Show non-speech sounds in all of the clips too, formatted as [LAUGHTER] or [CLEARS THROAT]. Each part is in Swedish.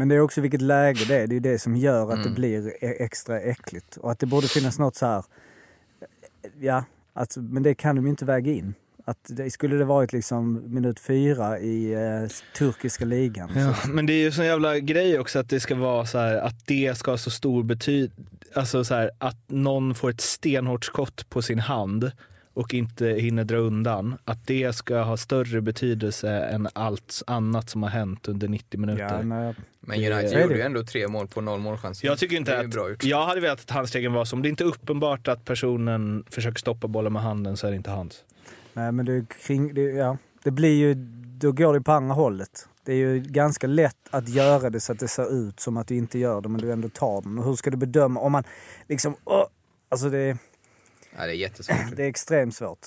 Men det är också vilket läge det är. Det är det som gör att Mm. det blir e- extra äckligt. Och att det borde finnas något så här... Ja, alltså, men det kan de ju inte väga in. Att det, skulle det varit liksom minut fyra i eh, turkiska ligan. Ja, men det är ju sån jävla grej också att det ska vara så här, att det ska ha så stor betydelse. Alltså så här, att någon får ett stenhårt skott på sin hand och inte hinner dra undan. Att det ska ha större betydelse än allt annat som har hänt under 90 minuter. ja, nej, Men United det. gjorde ju ändå tre mål på noll målchanser. Jag tycker inte att, jag hade velat att handstegen var så, om det inte är uppenbart att personen försöker stoppa bollen med handen så är det inte hans. nej, men det, kring, det, ja, det blir ju... Då går det på andra hållet. Det är ju ganska lätt att göra det så att det ser ut som att du inte gör det, men du ändå tar den. Och hur ska du bedöma om man liksom... åh, alltså det, Ja, det är jättesvårt. [CLEARS THROAT] det är extremt svårt.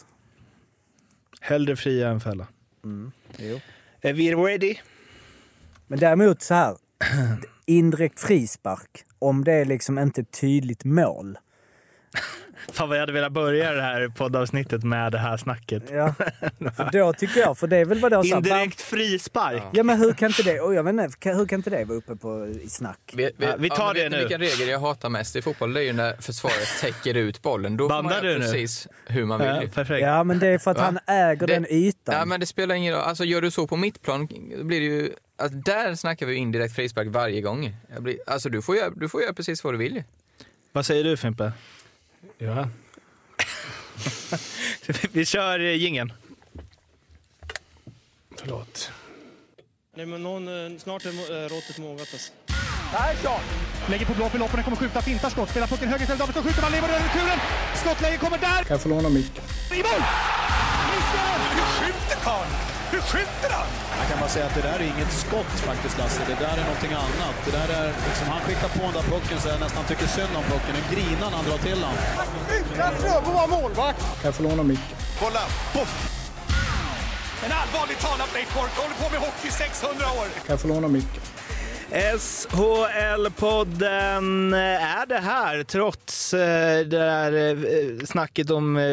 Hellre fria än fälla. Mm. Jo. Är vi ready? Men däremot så här, [CLEARS THROAT] indirekt frispark, om det är liksom inte ett tydligt mål. [LAUGHS] Fan vad jag hade velat börja det här poddavsnittet med det här snacket. Ja. [LAUGHS] För då tycker jag, för det är väl vad då så här, Indirekt frispark. Ja. Ja men hur kan inte det, och jag vet inte, hur kan inte det vara uppe på i snack? Vi, Ja, vi tar men det vet nu. Vilken regel jag hatar mest i fotboll? Det är ju när försvaret [LAUGHS] täcker ut bollen. Då får Bandar man du göra nu? precis hur man vill. Ja. Ja men det är för att Va? han äger Det- den ytan. Ja, men det spelar ingen roll. Alltså, gör du så på mittplan, då blir det ju... Alltså, där snackar vi ju indirekt frispark varje gång. Jag blir, alltså, du får, göra, du får göra precis vad du vill. Vad säger du Fimpe? Ja. [LAUGHS] Vi kör eh, jingeln. Förlåt. Nej, men någon, eh, snart är eh, råttet mogat alltså. Lägger på blå för loppen, den kommer skjuta, fintar skott, spelar pucken höger istället, Davidsson skjuter, man lever över returen! Skottläge kommer där! Kan jag få låna micken? I mål! Missar! Hur skjuter karln? Hur skjuter han? Bara säga att det där är inget skott faktiskt Lasse, det där är någonting annat. Det där är liksom, han skickar på den där pucken så jag nästan tycker synd om pucken. Den grinar när han drar till den. Utan Fröbo var målvakt! Kan jag få låna micken? Kolla! Poff! En allvarligt talat Leif Boork håller på med hockey i 600 år! Kan jag få låna micken? SHL-podden är det här trots eh, det där eh, snacket om eh,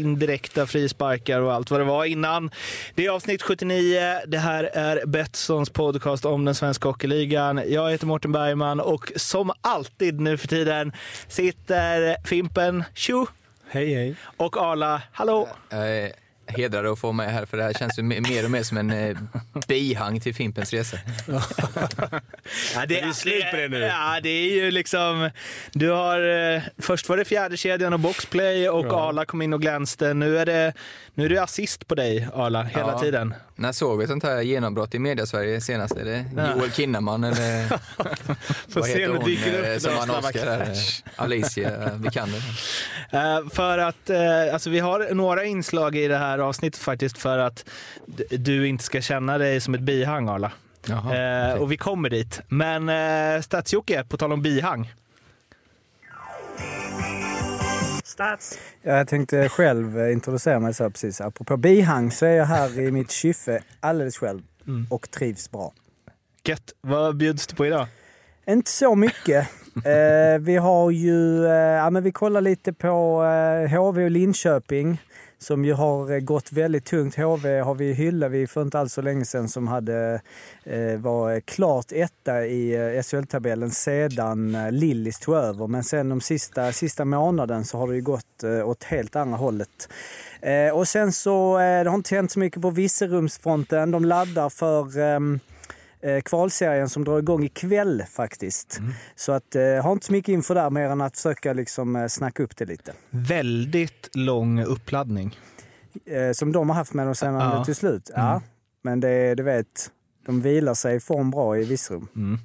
indirekta frisparkar och allt vad det var innan. Det är avsnitt 79. Det här är Betssons podcast om den svenska hockeyligan. Jag heter Mårten Bergman och som alltid nu för tiden sitter Fimpen, tjo, Hej hej. och Arla, hallå. Jag är hedrad att få med här, för det här känns ju me- mer och mer som en eh, bihang till Fimpens resa. [LAUGHS] Ja, det, är det slut på det nu? Ja, det är ju liksom... Du har... Eh, först var det fjärde kedjan och boxplay och Ja. Arla kom in och glänste. Nu är det, nu är det assist på dig, Arla, hela Ja. tiden. När såg vi sånt här genombrott i mediasverige senast? Är det Ja. Joel Kinnaman eller [LAUGHS] vad heter hon dyker upp eh, som vann Oscar? Alicia Vikander. [LAUGHS] Eh, för att, eh, alltså vi har några inslag i det här avsnittet faktiskt för att du inte ska känna dig som ett bihang, Arla. Jaha, Eh, okej. Och vi kommer dit. Men eh, Stats-Jocke, på tal om bihang. Ja, jag tänkte själv eh, introducera mig så här precis. Apropå bihang så är jag här i mitt kyffe alldeles själv Mm. och trivs bra. Gött. Vad bjuds det på idag? Inte så mycket. [LAUGHS] eh, vi har ju, eh, ja men vi kollar lite på eh, HV och Linköping som ju har eh, gått väldigt tungt. HV har vi hyllat vi för inte alls så länge sedan som hade, eh, var klart etta i eh, SHL-tabellen sedan eh, Lillis tog över. Men sen de sista, sista månaden så har det ju gått eh, åt helt andra hållet. Eh, och sen så, eh, det har inte hänt så mycket på Visserumsfronten. De laddar för eh, kvalserien som drar igång ikväll faktiskt. Så att, eh, har inte så mycket info där mer än att försöka liksom, eh, snacka upp det lite. Väldigt lång uppladdning. Eh, som de har haft med dem sedan Ja. till slut. Ja, Mm. men det, du vet, de vilar sig i form bra i Virserum. Mm.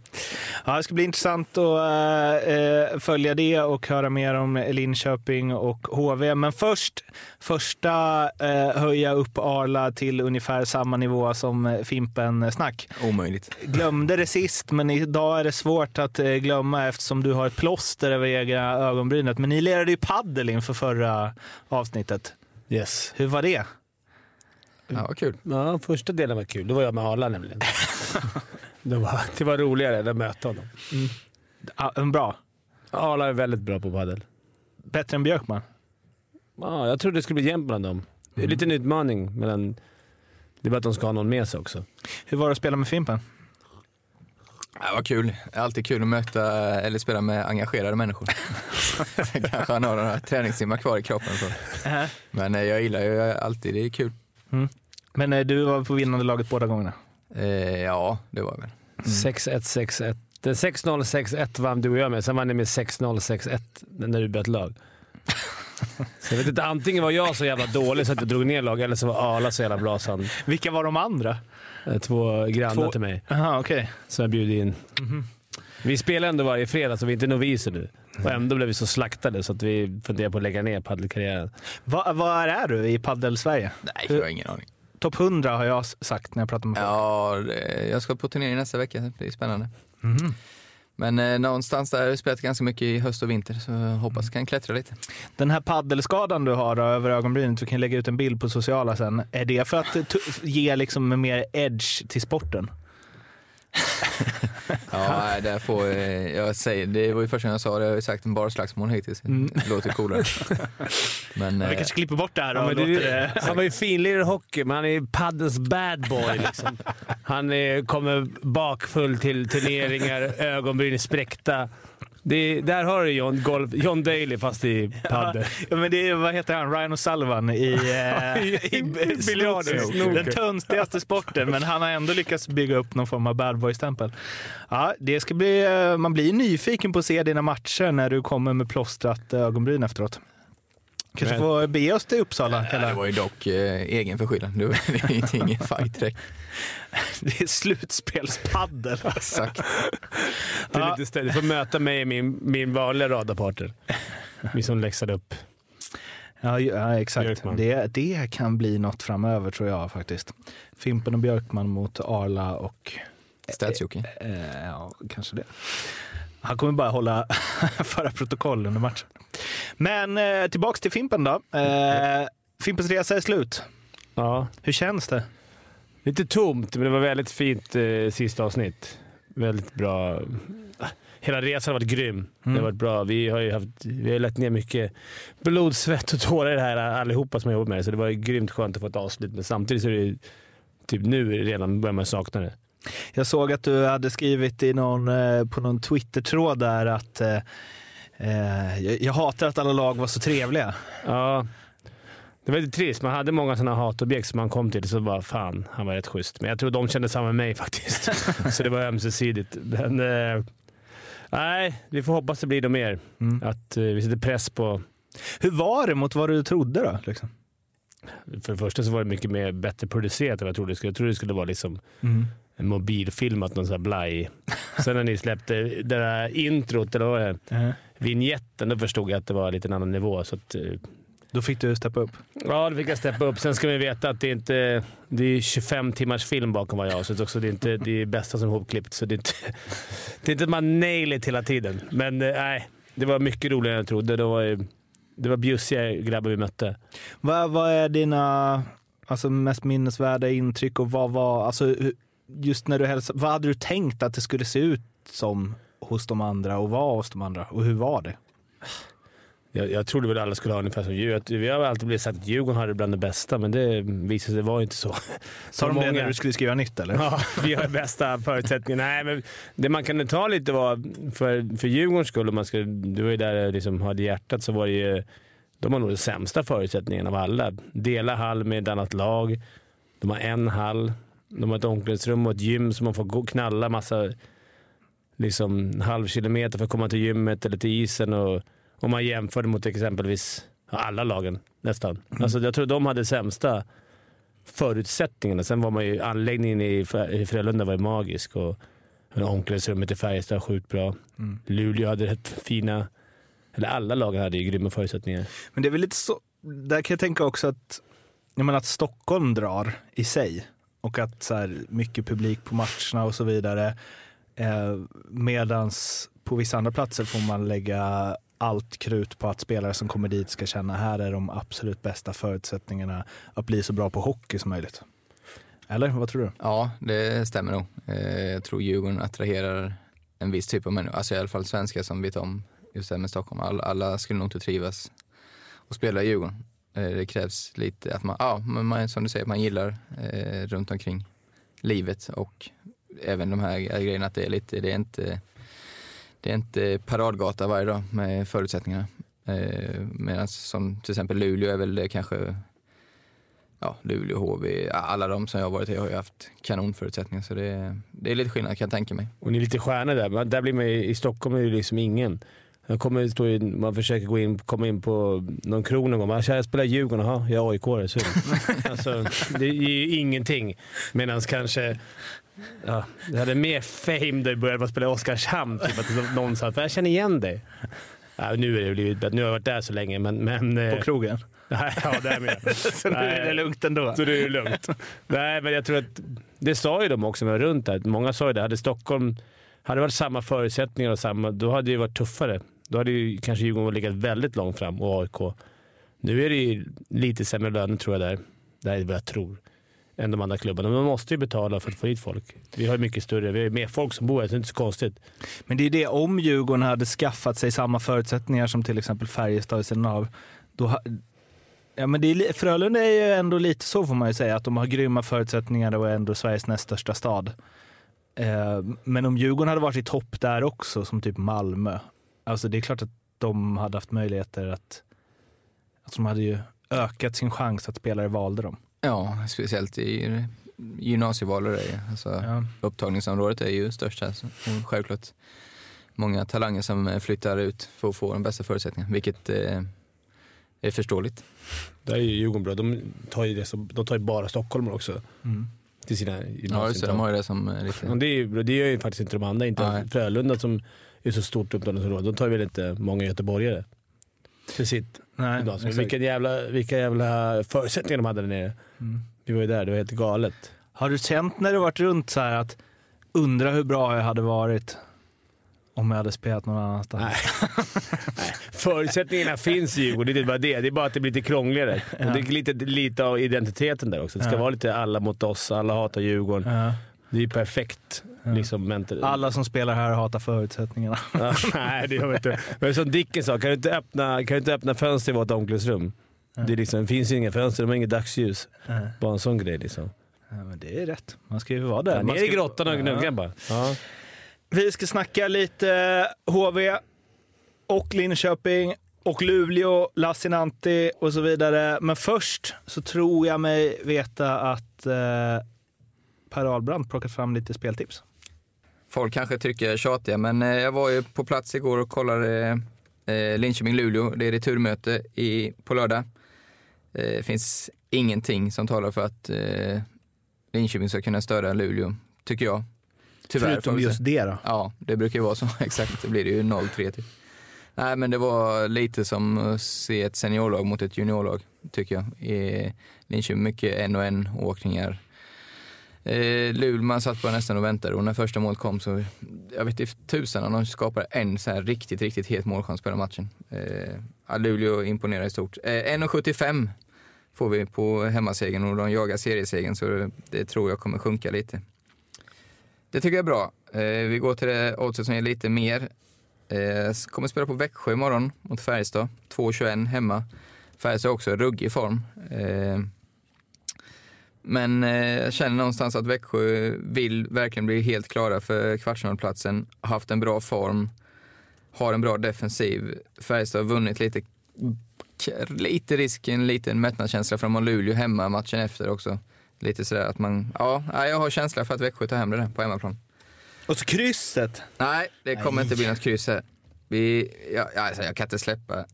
Ja, det ska bli intressant att eh, följa det och höra mer om Linköping och HV. Men först, första eh, höja upp Arla till ungefär samma nivå som Fimpen-snack. Omöjligt. Glömde det sist, men idag är det svårt att glömma eftersom du har ett plåster över egna ögonbrynet. Men ni lirade ju paddel inför förra avsnittet. Yes. Hur var det? Ja, vad kul. Ja, första delen var kul. Då var jag med Arla nämligen. [LAUGHS] det, var, det var roligare att möta honom. Ja, bra. Arla är väldigt bra på padel. Bättre än Björkman? Ja, jag trodde det skulle bli jämnt mellan dem. Det är en liten utmaning, men det är bara att de ska ha någon med sig också. Hur var det att spela med Fimpen? Det var kul. Alltid kul att möta eller spela med engagerade människor. [LAUGHS] Kanske han har några träningstimmar kvar i kroppen. Så. Men eh, jag gillar ju alltid, det är kul. Men eh, du var på vinnande laget båda gångerna. Eh, ja, det var jag väl. 6-1, 6-1. Den 6-0, 6-1 vann du och jag med. Sen vann ni med 6-0, 6-1 när du bytte lag. [LAUGHS] Så jag vet inte, antingen var jag så jävla dålig så att jag drog ner lag, eller så var Arla så jävla bra så han, Vilka var de andra? eh, två grannar Två- till mig. Jaha, okej. som jag bjöd in. Vi spelar ändå varje fredag, så vi är inte noviser nu. Och ändå blev vi så slaktade så att vi funderar på att lägga ner paddelkarriären. Va- Var är du i paddel-Sverige? Nej, jag har ingen aning. Topp 100 har jag sagt när jag pratar med folk. Ja, jag ska på turnering nästa vecka. Det blir spännande. Men eh, någonstans där har jag spelat ganska mycket i höst och vinter, så jag hoppas jag kan klättra lite. Den här paddelskadan du har då, över ögonbrynet, vi kan lägga ut en bild på sociala sen. Är det för att ge liksom mer edge till sporten? [LAUGHS] Ja, där får, eh, jag säger, det var ju första gången jag sa det, jag har ju sagt en barslagsmål hittills. Det låter coolare. [LAUGHS] Men Vi eh, kanske klipper bort det här Ja, det, det... han var ju finlirare i hockey, men han är ju paddels bad boy. Liksom. Han är, kommer bakfull till turneringar, ögonbryn är spräckta. Det, där har du John, golf, John Daly fast i paddel. Ja, men det är, vad heter han, Ryan O'Sullivan i, [LAUGHS] eh, i, snooker. snooker. Den tönstigaste sporten, men han har ändå lyckats bygga upp någon form av bad boy-stämpel. Ja, det ska bli, eh, man blir nyfiken på att se dina matcher när du kommer med plåstrat ögonbryn efteråt. Kanske Men- får be oss till Uppsala. det Hela. var ju dock eh, egen förskyllan. Det var det är inte ingen fight. [LAUGHS] Det är slutspelspaddel. Exakt. [LAUGHS] Det är lite ställt. Du får möta mig och min, min vanliga radarpartner. Vi som läxade upp. Ja, ja exakt. Björkman. Det, det kan bli något framöver tror jag faktiskt. Fimpen och Björkman mot Arla och Stats-Jocke. Eh, ja, kanske det. Han kommer bara hålla [LAUGHS] föra protokoll under matchen. Men eh, tillbaks till Fimpen då. Eh, Fimpens resa är slut. Ja. Hur känns det? Lite tomt, men det var väldigt fint eh, sista avsnitt. Väldigt bra. Hela resan har varit grym. Det har varit bra. Vi har ju haft, vi har lagt ner mycket blod, svett och tårar i det här allihopa som har jobbat med det. Så det var grymt skönt att få ett avslut. Men samtidigt så är det typ nu redan börjar man sakna det. Jag såg att du hade skrivit i någon, eh, på någon Twitter-tråd där att eh, eh, jag, jag hatar att alla lag var så trevliga. Ja, det var lite trist. Man hade många sådana hatobjekt som man kom till så bara fan, han var rätt schysst. Men jag tror de kände samma med mig faktiskt. [LAUGHS] så det var ömsesidigt. Men eh, nej, vi får hoppas det blir något mer. Mm. Att eh, vi sätter press på Hur var det mot vad du trodde då? Liksom? För det första så var det mycket mer bättre producerat än vad jag trodde det skulle. Jag trodde det skulle vara liksom Mm. Mobilfilmat, någon sån här blaj. [LAUGHS] Sen när ni släppte det där introt, eller vad det? Eh, Vignetten, då förstod jag att det var lite en annan nivå. Så att, eh, Då fick du steppa upp. ja, då fick jag steppa upp. Sen ska vi veta att det är inte det är 25 timmars film bakom varje avsnitt också. Det är inte det är bästa som är ihopklippt, så det är inte, [LAUGHS] det är inte att man nail hela tiden. Men eh, nej, det var mycket roligare än jag trodde. Det var, det var bjussiga grabbar vi mötte. Vad, vad är dina alltså, mest minnesvärda intryck och vad var, alltså, just när du hälsade, vad hade du tänkt att det skulle se ut som hos de andra och var hos de andra och hur var det? Jag, jag trodde väl alla skulle ha ungefär som Djurgården. Vi har alltid blivit sagt att Djurgården hade bland det bästa, men det visade sig det var inte så. [LAUGHS] Sa de det många- när du skulle skriva nytt eller? Ja, [LAUGHS] vi har bästa förutsättningar. Nej, men det man kan ta lite var, för, för Djurgårdens skull, om man ska, du var ju där och liksom hade hjärtat, så var det ju, de har nog de sämsta förutsättningarna av alla. Dela hall med ett annat lag. De har en hall. De har ett omklädningsrum och ett gym som man får gå knalla massa liksom, halv kilometer för att komma till gymmet eller till isen. Och, om man jämför det mot exempelvis alla lagen nästan. Alltså, jag tror de hade sämsta förutsättningarna. Sen var man ju, anläggningen i Frölunda var ju magisk och omklädningsrummet i Färjestad var sjukt bra. Luleå hade rätt fina, eller alla lagen hade ju grymma förutsättningar. Men det är väl lite så, där kan jag tänka också att, jag menar att Stockholm drar i sig och att så här, mycket publik på matcherna och så vidare. Eh, medans på vissa andra platser får man lägga allt krut på att spelare som kommer dit ska känna här är de absolut bästa förutsättningarna att bli så bra på hockey som möjligt. Eller vad tror du? Ja, det stämmer nog. Eh, Jag tror Djurgården attraherar en viss typ av människor, alltså i alla fall svenskar som vet om just det här med Stockholm. Alla, alla skulle nog inte trivas och spela i Djurgården. Eh, det krävs lite att man, ja, man, som du säger, man gillar eh, runt omkring livet och även de här grejerna att det är lite, det är inte, det är inte paradgata varje dag med förutsättningarna. Eh, Medan som till exempel Luleå är väl det kanske, ja Luleå, HV, alla de som jag har varit i har ju haft kanonförutsättningar så det, är- det är lite skillnad kan jag tänka mig. Och ni är lite stjärnor där. Men där blir man, I Stockholm är det liksom ingen. Jag kommer, stå i, man försöker gå in, komma in på någon krog någon gång. Man, "Tja, jag spelar Djurgården, jaha, jag är AIK synd. [LAUGHS] alltså, Det är ju ingenting. Medan kanske ja, det hade mer fame då jag började spela i Oskarshamn. Typ, att någon sa att jag känner igen dig. Ja, nu, är det blivit, bättre. nu har jag varit där så länge, men... men eh, På krogen. Nej, [LAUGHS] ja, där med. [LAUGHS] Så nu är det lugnt ändå. Så det är lugnt. Nej, men jag tror att det sa ju de också när jag var runt där. Många sa ju det. Hade Stockholm hade det varit samma förutsättningar och samma, då hade det ju varit tuffare. Då hade ju kanske Djurgården legat väldigt långt fram och AIK. Nu är det ju lite sämre löner tror jag där. Det är vad jag tror. Än de andra klubbarna. Men man måste ju betala för att få hit folk. Vi har ju mycket större, vi har ju mer folk som bor här, så det är inte så konstigt. Men det är det, om Djurgården hade skaffat sig samma förutsättningar som till exempel Färjestad i av. då ha, ja, men det är, Frölunda är ju ändå lite så får man ju säga, att de har grymma förutsättningar och är ändå Sveriges näst största stad. Eh, men om Djurgården hade varit i topp där också, som typ Malmö, alltså det är klart att de hade haft möjligheter att, att de hade ju ökat sin chans att spelare valde dem. Ja, speciellt i gymnasieval och det. Alltså, Ja. Upptagningsområdet är ju störst här. Så, självklart många talanger som flyttar ut för att få de bästa förutsättningarna, vilket eh, är förståeligt. Där är ju Djurgården bra. De tar ju, det som, de tar ju bara stockholmare också Mm. till sina Ja, just det, gymnasieintag. de har ju det som lite... Det, är ju, det gör ju faktiskt inte de andra. Inte. Frölunda som är så stort upptagningsområde. De tar väl inte många göteborgare till sitt Nej, idag. Vilka, jävla, vilka jävla förutsättningar de hade där nere. Mm. Vi var ju där, det var helt galet. Har du känt när du varit runt så här att undra hur bra jag hade varit om jag hade spelat någon annanstans? Nej. [LAUGHS] Nej. Förutsättningarna finns i Djurgården, det är inte bara det. Det är bara att det blir lite krångligare. Och det är lite, lite av identiteten där också. Det ska Ja. vara lite alla mot oss, alla hatar Djurgården. Ja. Det är ju perfekt. Liksom, mental- Alla som spelar här hatar förutsättningarna. [LAUGHS] Ja, nej, det gör vi inte. Men som Dicken sa, kan du inte öppna, kan du inte öppna fönster i vårt omklädningsrum? Det, är liksom, det finns ju inga fönster, de har inget dagsljus. Bara en sån grej liksom. Ja, men det är rätt. Man ska ju vara där. Ja, ner i ska- grottan och Ja. gnugga bara. Ja. Vi ska snacka lite HV och Linköping och Luleå, Lassinantti och så vidare. Men först så tror jag mig veta att eh, Per Ahlbrand plockat fram lite speltips. Folk kanske tycker jag är tjatiga, men eh, jag var ju på plats igår och kollade eh, Linköping-Luleå. Det är returmöte i, på lördag. Eh, Det finns ingenting som talar för att Linköping ska kunna störa Luleå, tycker jag. Tyvärr. Förutom just det då. Ja, det brukar ju vara så. [LAUGHS] Exakt, det blir det ju 0-3 till. Nej, men det var lite som att se ett seniorlag mot ett juniorlag, tycker jag. I Linköping, mycket en och en åkningar. Eh, Luleå, man satt bara nästan och väntade och när första målet kom så, jag vet inte tusan om de skapade en så här riktigt, riktigt het målchans på den matchen. Eh, Luleå imponerar i stort. Eh, 1,75 får vi på hemmasegern och de jagar seriesegern så det, tror jag kommer sjunka lite. Det tycker jag är bra. Eh, vi går till det oddset som är lite mer. Eh, kommer spela på Växjö imorgon mot Färjestad. 2,21 hemma. Färjestad har också ruggig form. Eh, men eh, jag känner någonstans att Växjö vill verkligen bli helt klara för kvartsfinalplatsen. Har haft en bra form, har en bra defensiv. Färjestad har vunnit lite, lite risk, en liten mättnadskänsla från Luleå hemma matchen efter också. Lite sådär att man, ja, jag har känsla för att Växjö tar hem det där på hemmaplan. Och så krysset. Nej, det kommer inte bli något kryss här. Vi, ja, alltså, jag kan inte släppa.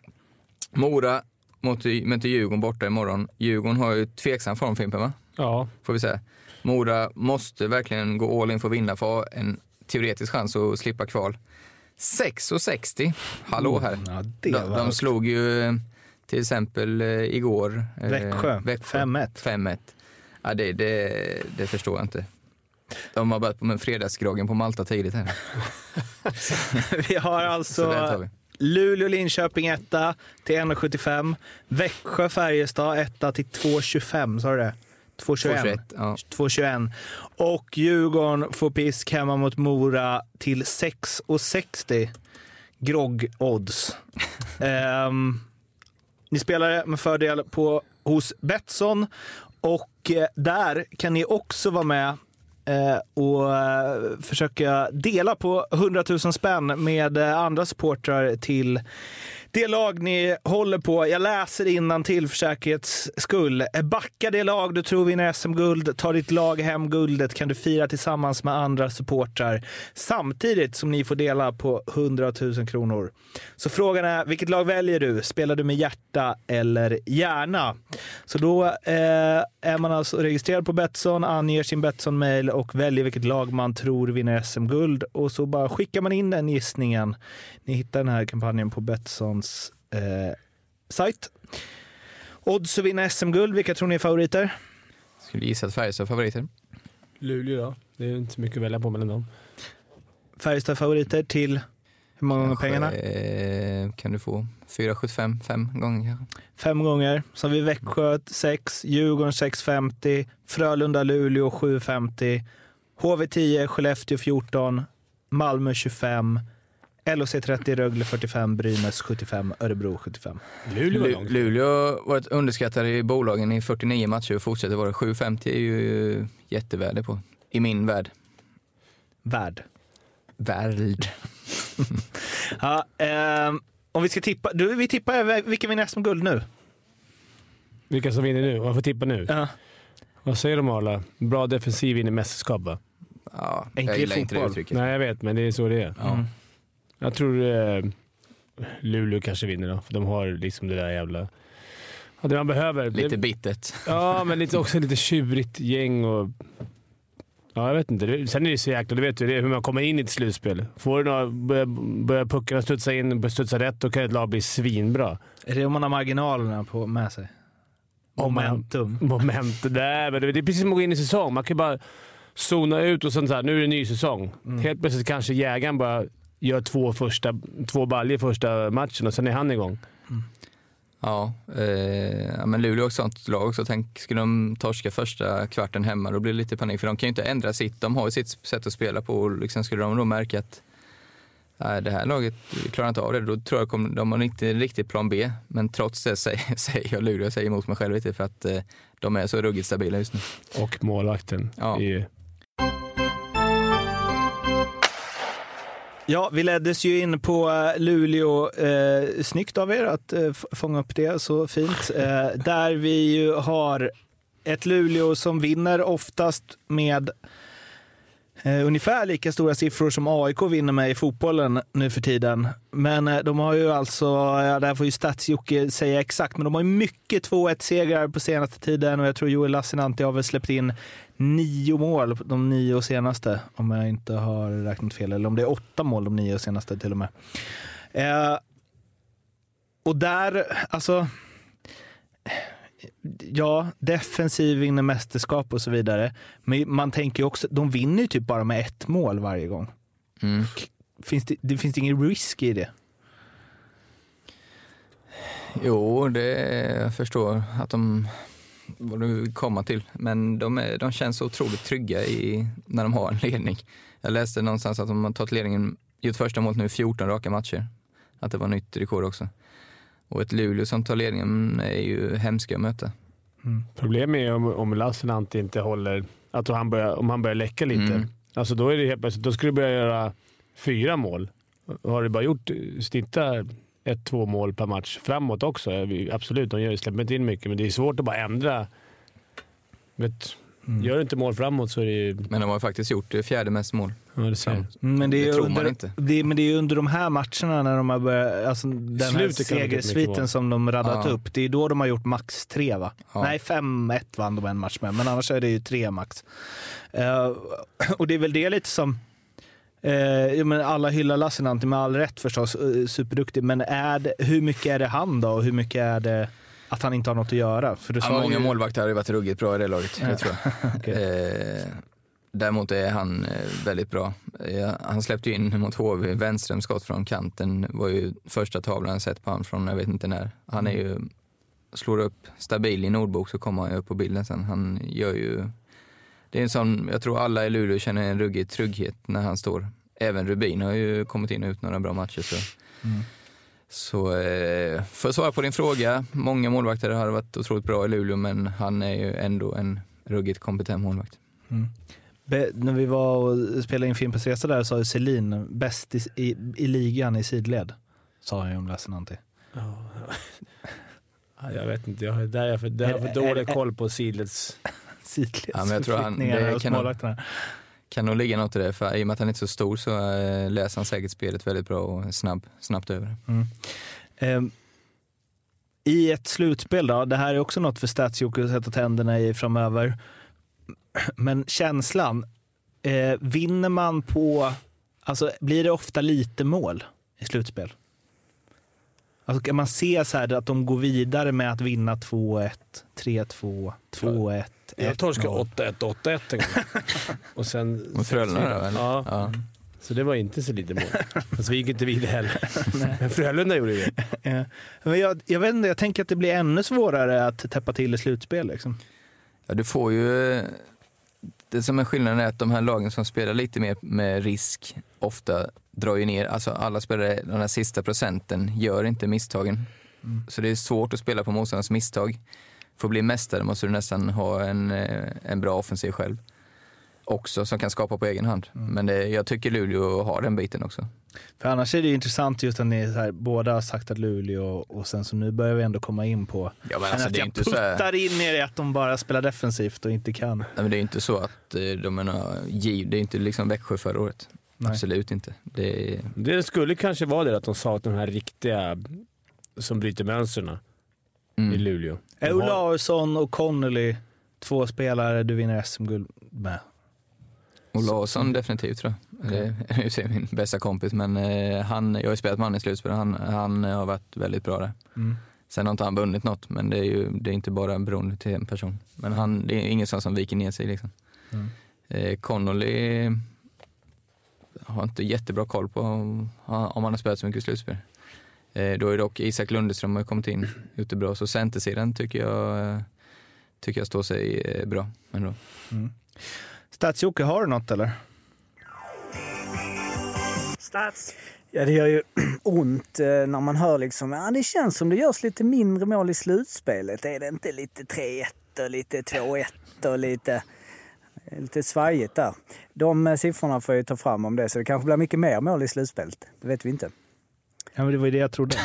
[CLEARS THROAT] Mora mot, möter Djurgården borta imorgon. Djurgården har ju tveksam form Fimpen va? ja. Får vi säga. Mora måste verkligen gå all in för att vinna för att ha en teoretisk chans att slippa kval. 6,60. Hallå här. Ja, det De, var de högt. slog ju eh, till exempel eh, igår. eh, Växjö. 5-1. 5-1. Ja, det, det, det förstår jag inte. De har börjat med fredagsgroggen på Malta tidigt här. [LAUGHS] Vi har Så den tar alltså vi. Luleå, Linköping etta till 1,75. Växjö, Färjestad etta till 2,25. Sa du det? 2,21. 2-21, ja. 2,21. Och Djurgården får pisk hemma mot Mora till 6,60. Grogg-odds. [LAUGHS] Ehm, ni spelar med fördel på, hos Betsson och eh, där kan ni också vara med Eh, och eh, försöka dela på 100 000 spänn med eh, andra supportrar till det lag ni håller på. Jag läser innan till för säkerhets skull. Backa det lag du tror vinner SM-guld. Ta ditt lag hem guldet kan du fira tillsammans med andra supportrar samtidigt som ni får dela på 100 000 kronor. Så frågan är, vilket lag väljer du? Spelar du med hjärta eller hjärna? Så då eh, är man alltså registrerad på Betsson, anger sin Betsson-mail och väljer vilket lag man tror vinner SM-guld. Och så bara skickar man in den gissningen. Ni hittar den här kampanjen på Betsson Betssons eh, sajt. Odds att vinna SM-guld, vilka tror ni är favoriter? Skulle gissa att Färjestad är favoriter. Luleå då? Det är inte mycket att välja på mellan dem. Färjestad favoriter till hur många gånger pengarna? Eh, kan du få 4,75, fem gånger kanske. Fem gånger. Så har vi Växjö 6, Djurgården 6,50, Frölunda-Luleå 7,50, HV10, Skellefteå 14, Malmö 25, LHC 30, Rögle 45, Brynäs 75, Örebro 75. Luleå. Luleå varit underskattade i bolagen i 49 matcher och fortsätter vara det. 7,50 är ju jättevärde på. I min värld. Värd. Värld. [LAUGHS] Ja, ehm, om vi ska tippa. Du, vi tippar vilka vinner SM-guld nu. Vilka som vinner nu? Man får tippa nu. Ja. Vad säger de alla? Bra defensiv vinner mästerskap va? Ja, jag gillar inte det uttrycket. Nej, jag vet, men det är så det är. Ja. Mm. Jag tror eh, Luleå kanske vinner då, för de har liksom det där jävla... Ja, det man behöver. Lite bittert. Ja, men lite, också lite tjurigt gäng och... Ja, jag vet inte. Sen är det så jäkla... Du vet ju det är hur man kommer in i ett slutspel. Får du några, börjar, börjar puckarna studsa in, studsa rätt, då kan ett lag bli svinbra. Är det om man har marginalerna på, med sig? Momentum. Moment där, men det det är precis som att gå in i säsong. Man kan bara zona ut och sånt så här, nu är det ny säsong. Helt plötsligt kanske jägaren bara gör två, första, två baljor första matchen och sen är han igång. Ja, eh, men Luleå är också ett sånt lag också. Tänk, skulle de torska första kvarten hemma, då blir det lite panik. För de kan ju inte ändra sitt. De har ju sitt sätt att spela på. Och liksom skulle de då märka att nej, det här laget klarar inte av det, då tror jag kommer, de har inte riktigt plan B. Men trots det säger, [LAUGHS] säger jag Luleå, jag säger emot mig själv lite för att eh, de är så ruggigt stabila just nu. Och målvakten. Ja. är Ja, vi leddes ju in på eh, Luleå. Eh, snyggt av er att eh, fånga upp det så fint. Eh, där vi ju har ett Luleå som vinner oftast med eh, ungefär lika stora siffror som AIK vinner med i fotbollen nu för tiden. Men eh, de har ju alltså, ja, där får ju Stats-Jocke säga exakt, men de har ju mycket 2-1-segrar på senaste tiden och jag tror Joel Lassinantti har väl släppt in nio mål de nio senaste, om jag inte har räknat fel. Eller om det är åtta mål de nio senaste till och med. Eh, och där, alltså... Ja, defensiv vinner mästerskap och så vidare. Men man tänker ju också, de vinner ju typ bara med ett mål varje gång. Mm. Finns det, det finns ingen risk i det. Jo, det jag förstår att de vad du vill komma till. Men de, är, de känns så otroligt trygga i, när de har en ledning. Jag läste någonstans att de har tagit ledningen, gjort första målet nu i 14 raka matcher. Att det var nytt rekord också. Och ett Luleå som tar ledningen är ju hemska att möta. Problemet är om, om Lassinantti inte håller... Att han börjar, om han börjar läcka lite. Mm. Alltså då är det helt plötsligt... Då skulle du börja göra fyra mål. Har du bara gjort... Snitta ett, två mål per match framåt också. Absolut, de släpper inte in mycket, men det är svårt att bara ändra. Vet, Mm. Gör du inte mål framåt så är det ju... Men de har ju faktiskt gjort det fjärde mest mål. Ja, det ser. framåt. Men det, är Det tror man under, inte. Det, men det är ju under de här matcherna när de har börjat, alltså den här Slutet mycket segersviten som de radat Ja. upp, det är då de har gjort max tre va? Ja. Nej, 5-1 vann de en match med, men annars är det ju tre max. Eh, och det är väl det lite som, uh, ja, men alla hyllar Lassinantti med all rätt förstås, uh, superduktig, men är det, hur mycket är det han då och hur mycket är det att han inte har något att göra? För du Ja, sa många ju, målvakter har ju varit ruggigt bra i det laget, det tror jag. [LAUGHS] eh, däremot är han eh, väldigt bra. Eh, han släppte ju in mot HV, Wenströms skott från kanten var ju första tavlan jag sett på honom från jag vet inte när. Han är ju, slår upp stabil i Nordbok så kommer han ju upp på bilden sen. Han gör ju, det är en sån, jag tror alla i Luleå känner en ruggig trygghet när han står. Även Rubin har ju kommit in och ut några bra matcher. Så. Så eh, för att svara på din fråga, många målvakter har varit otroligt bra i Luleå men han är ju ändå en ruggigt kompetent målvakt. Be, när vi var och spelade in Fimpens Resa där sa ju Selin bäst i, i, i ligan i sidled. Sa han ju om Lassinantti. [LAUGHS] Ja, jag vet inte, jag där har jag för, där har jag för dålig koll på sidleds... [LAUGHS] Ja, men jag kan nog- ligga något i det, för i och med att han inte är så stor så eh, läser han säkert spelet väldigt bra och snabb, snabbt över. Mm. Ehm, I ett slutspel då, det här är också något för Statsjoker att sätta tänderna i framöver. Men känslan, eh, vinner man på, alltså blir det ofta lite mål i slutspel? Alltså kan man se så här att de går vidare med att vinna 2-1, 3-2, 2-1, jag torskade 1-0? 8-1, 8-1 en gång. [LAUGHS] Och sen... [LAUGHS] Mot Frölunda då, eller? Ja, Ja. så det var inte så lite mål. Fast vi gick inte vidare heller. [LAUGHS] Men Frölunda gjorde det. Ja. Men jag, jag vet inte, jag tänker att det blir ännu svårare att täppa till i slutspel. Liksom. Ja, du får ju... Det som är skillnaden är att de här lagen som spelar lite mer med risk ofta drar ju ner, alltså alla spelare, den här sista procenten, gör inte misstagen. Så det är svårt att spela på motståndarens misstag. För att bli mästare måste du nästan ha en, eh, en bra offensiv själv. Också, som kan skapa på egen hand. Men det, jag tycker Luleå har den biten också. För annars är det ju intressant just att ni så här, båda har sagt att Luleå och sen så nu börjar vi ändå komma in på Ja, men alltså, att det är jag inte så här, puttar in er i att de bara spelar defensivt och inte kan. nej, men det är inte så att eh, de är några giv, det är inte liksom Växjö förra året. Nej. Absolut inte. Det är, Det skulle kanske vara det att de saknar de här riktiga som bryter mönstren i mm. Luleå. De Är Olausson och Connolly två spelare du vinner SM-guld med? Olausson definitivt tror jag. Det är ju sig min bästa kompis, men eh, han, jag har ju spelat med honom i slutspel han, han har varit väldigt bra där. Mm. Sen har inte han vunnit något, men det är ju det är inte bara beroende till en person. Men han, det är ingen sån som viker ner sig liksom. Mm. Eh, Connolly har inte jättebra koll på om, om han har spelat så mycket i slutspel. Eh, då är dock Isak Lundeström har kommit in, bra. Så centersidan tycker jag, eh, tycker jag står sig eh, bra ändå. Stats-Jocke, har du något eller? Ja, det gör ju [CLEARS THROAT] ont när man hör liksom, ja det känns som det görs lite mindre mål i slutspelet. Är det inte lite 3-1 och lite 2-1 och lite, lite svajigt där? De siffrorna får jag ju ta fram om det, så det kanske blir mycket mer mål i slutspelet. Det vet vi inte. Ja, men det var ju det jag trodde.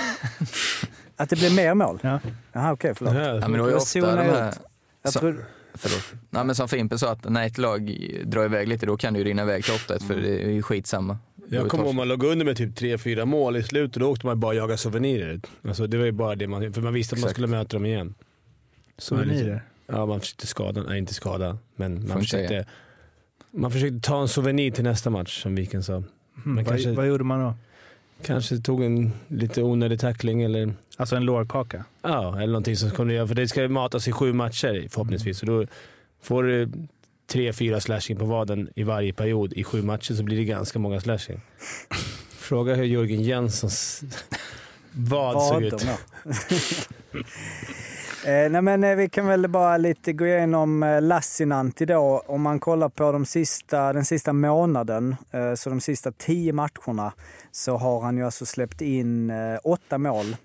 [LAUGHS] Att det blir mer mål? Ja. Jaha, okej, förlåt. Ja, men då är ju Jag ofta de här. Jag Så- tror, Förlåt. Nej, men som Fimpen sa, att när ett lag drar iväg lite, då kan det ju rinna iväg till 8 för det är ju skitsamma. Jag kommer ihåg man låg under med typ 3-4 mål i slutet och då åkte man bara jaga souvenirer. Alltså, det var ju bara det man... För man visste att man skulle möta dem igen. Souvenirer. Ja, man försökte skada. Nej, inte skada. Men man försökte, man försökte ta en souvenir till nästa match, som Viken sa. Mm. Vad, kanske- vad gjorde man då? Kanske tog en lite onödig tackling eller, Alltså en lårkaka? ja, eller någonting som kommer göra. För det ska matas i sju matcher förhoppningsvis. Så då får du tre, fyra slashing på vaden i varje period i sju matcher så blir det ganska många slashing. Fråga hur Jörgen Jönssons [LAUGHS] vad såg ut. [LAUGHS] Eh, nej men, eh, vi kan väl bara lite gå igenom eh, Lassinantti då. Om man kollar på de sista, den sista månaden, eh, så de sista tio matcherna, så har han ju alltså släppt in eh, åtta mål.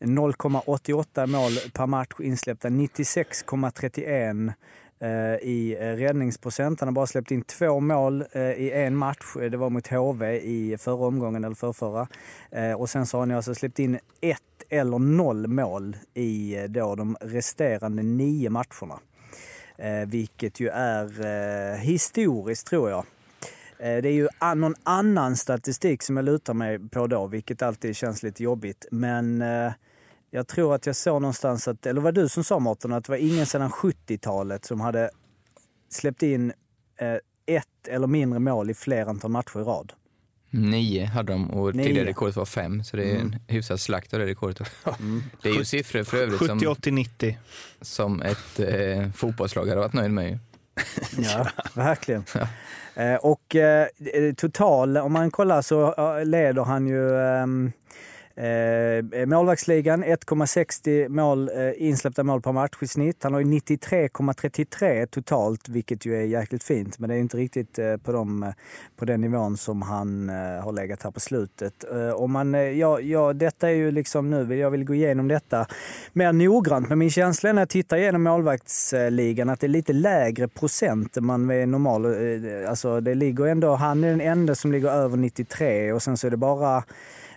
0,88 mål per match insläppta, 96,31 Eh, i eh, räddningsprocent. Han har bara släppt in två mål eh, i en match. Det var mot HV i förra omgången, eller förrförra. Och sen så har han alltså släppt in ett eller noll mål i då de resterande nio matcherna. Vilket ju är historiskt tror jag. Det är ju någon annan statistik som jag lutar mig på då, vilket alltid känns lite jobbigt. Men eh, jag tror att jag såg någonstans att, eller var det du som sa Mårten, att det var ingen sedan 70-talet som hade släppt in eh, ett eller mindre mål i fler antal matcher i rad. Nio hade de och Nio. tidigare rekordet var fem, så det är en hyfsad slakt av det rekordet. [LAUGHS] Det är ju siffror för övrigt som, 70, 80, 90. som ett eh, fotbollslag hade varit nöjd med. Ju. [LAUGHS] Ja, verkligen. Eh, och eh, total, om man kollar så eh, leder han ju ehm, Eh, målvaktsligan 1,60 mål, eh, insläppta mål per match i snitt. Han har ju 93,33 totalt, vilket ju är jäkligt fint. Men det är inte riktigt eh, på, dem, eh, på den nivån som han eh, har legat här på slutet. Eh, om man, eh, ja, ja, detta är ju liksom nu, jag vill gå igenom detta mer noggrant. Men min känsla är när jag tittar igenom målvaktsligan att det är lite lägre procent än man är normal. eh, Alltså det ligger ändå, han är den enda som ligger över 93 och sen så är det bara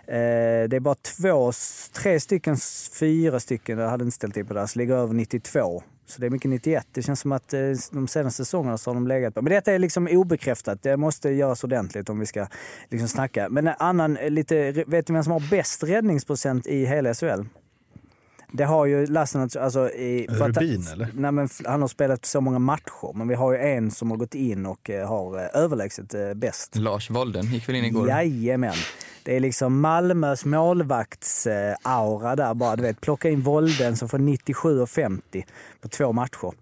det är bara två, tre stycken, fyra stycken, jag hade inte ställt in på det, som ligger över 92. Så det är mycket 91. Det känns som att eh, de senaste säsongerna så har de legat på. Men detta är liksom obekräftat. Det måste göras ordentligt om vi ska liksom snacka. Men en annan, eh, lite, vet du vem som har bäst räddningsprocent i hela SHL? Det har ju Lassinantti, alltså i... för att- Rubin, eller? Nej, men han har spelat så många matcher, men vi har ju en som har gått in och eh, har eh, överlägset eh, bäst. Lars Wolden gick väl in igår? Jajamän. Det är liksom Malmös målvaktsaura där bara. Du vet, plocka in Volden som får 97,50 på två matcher.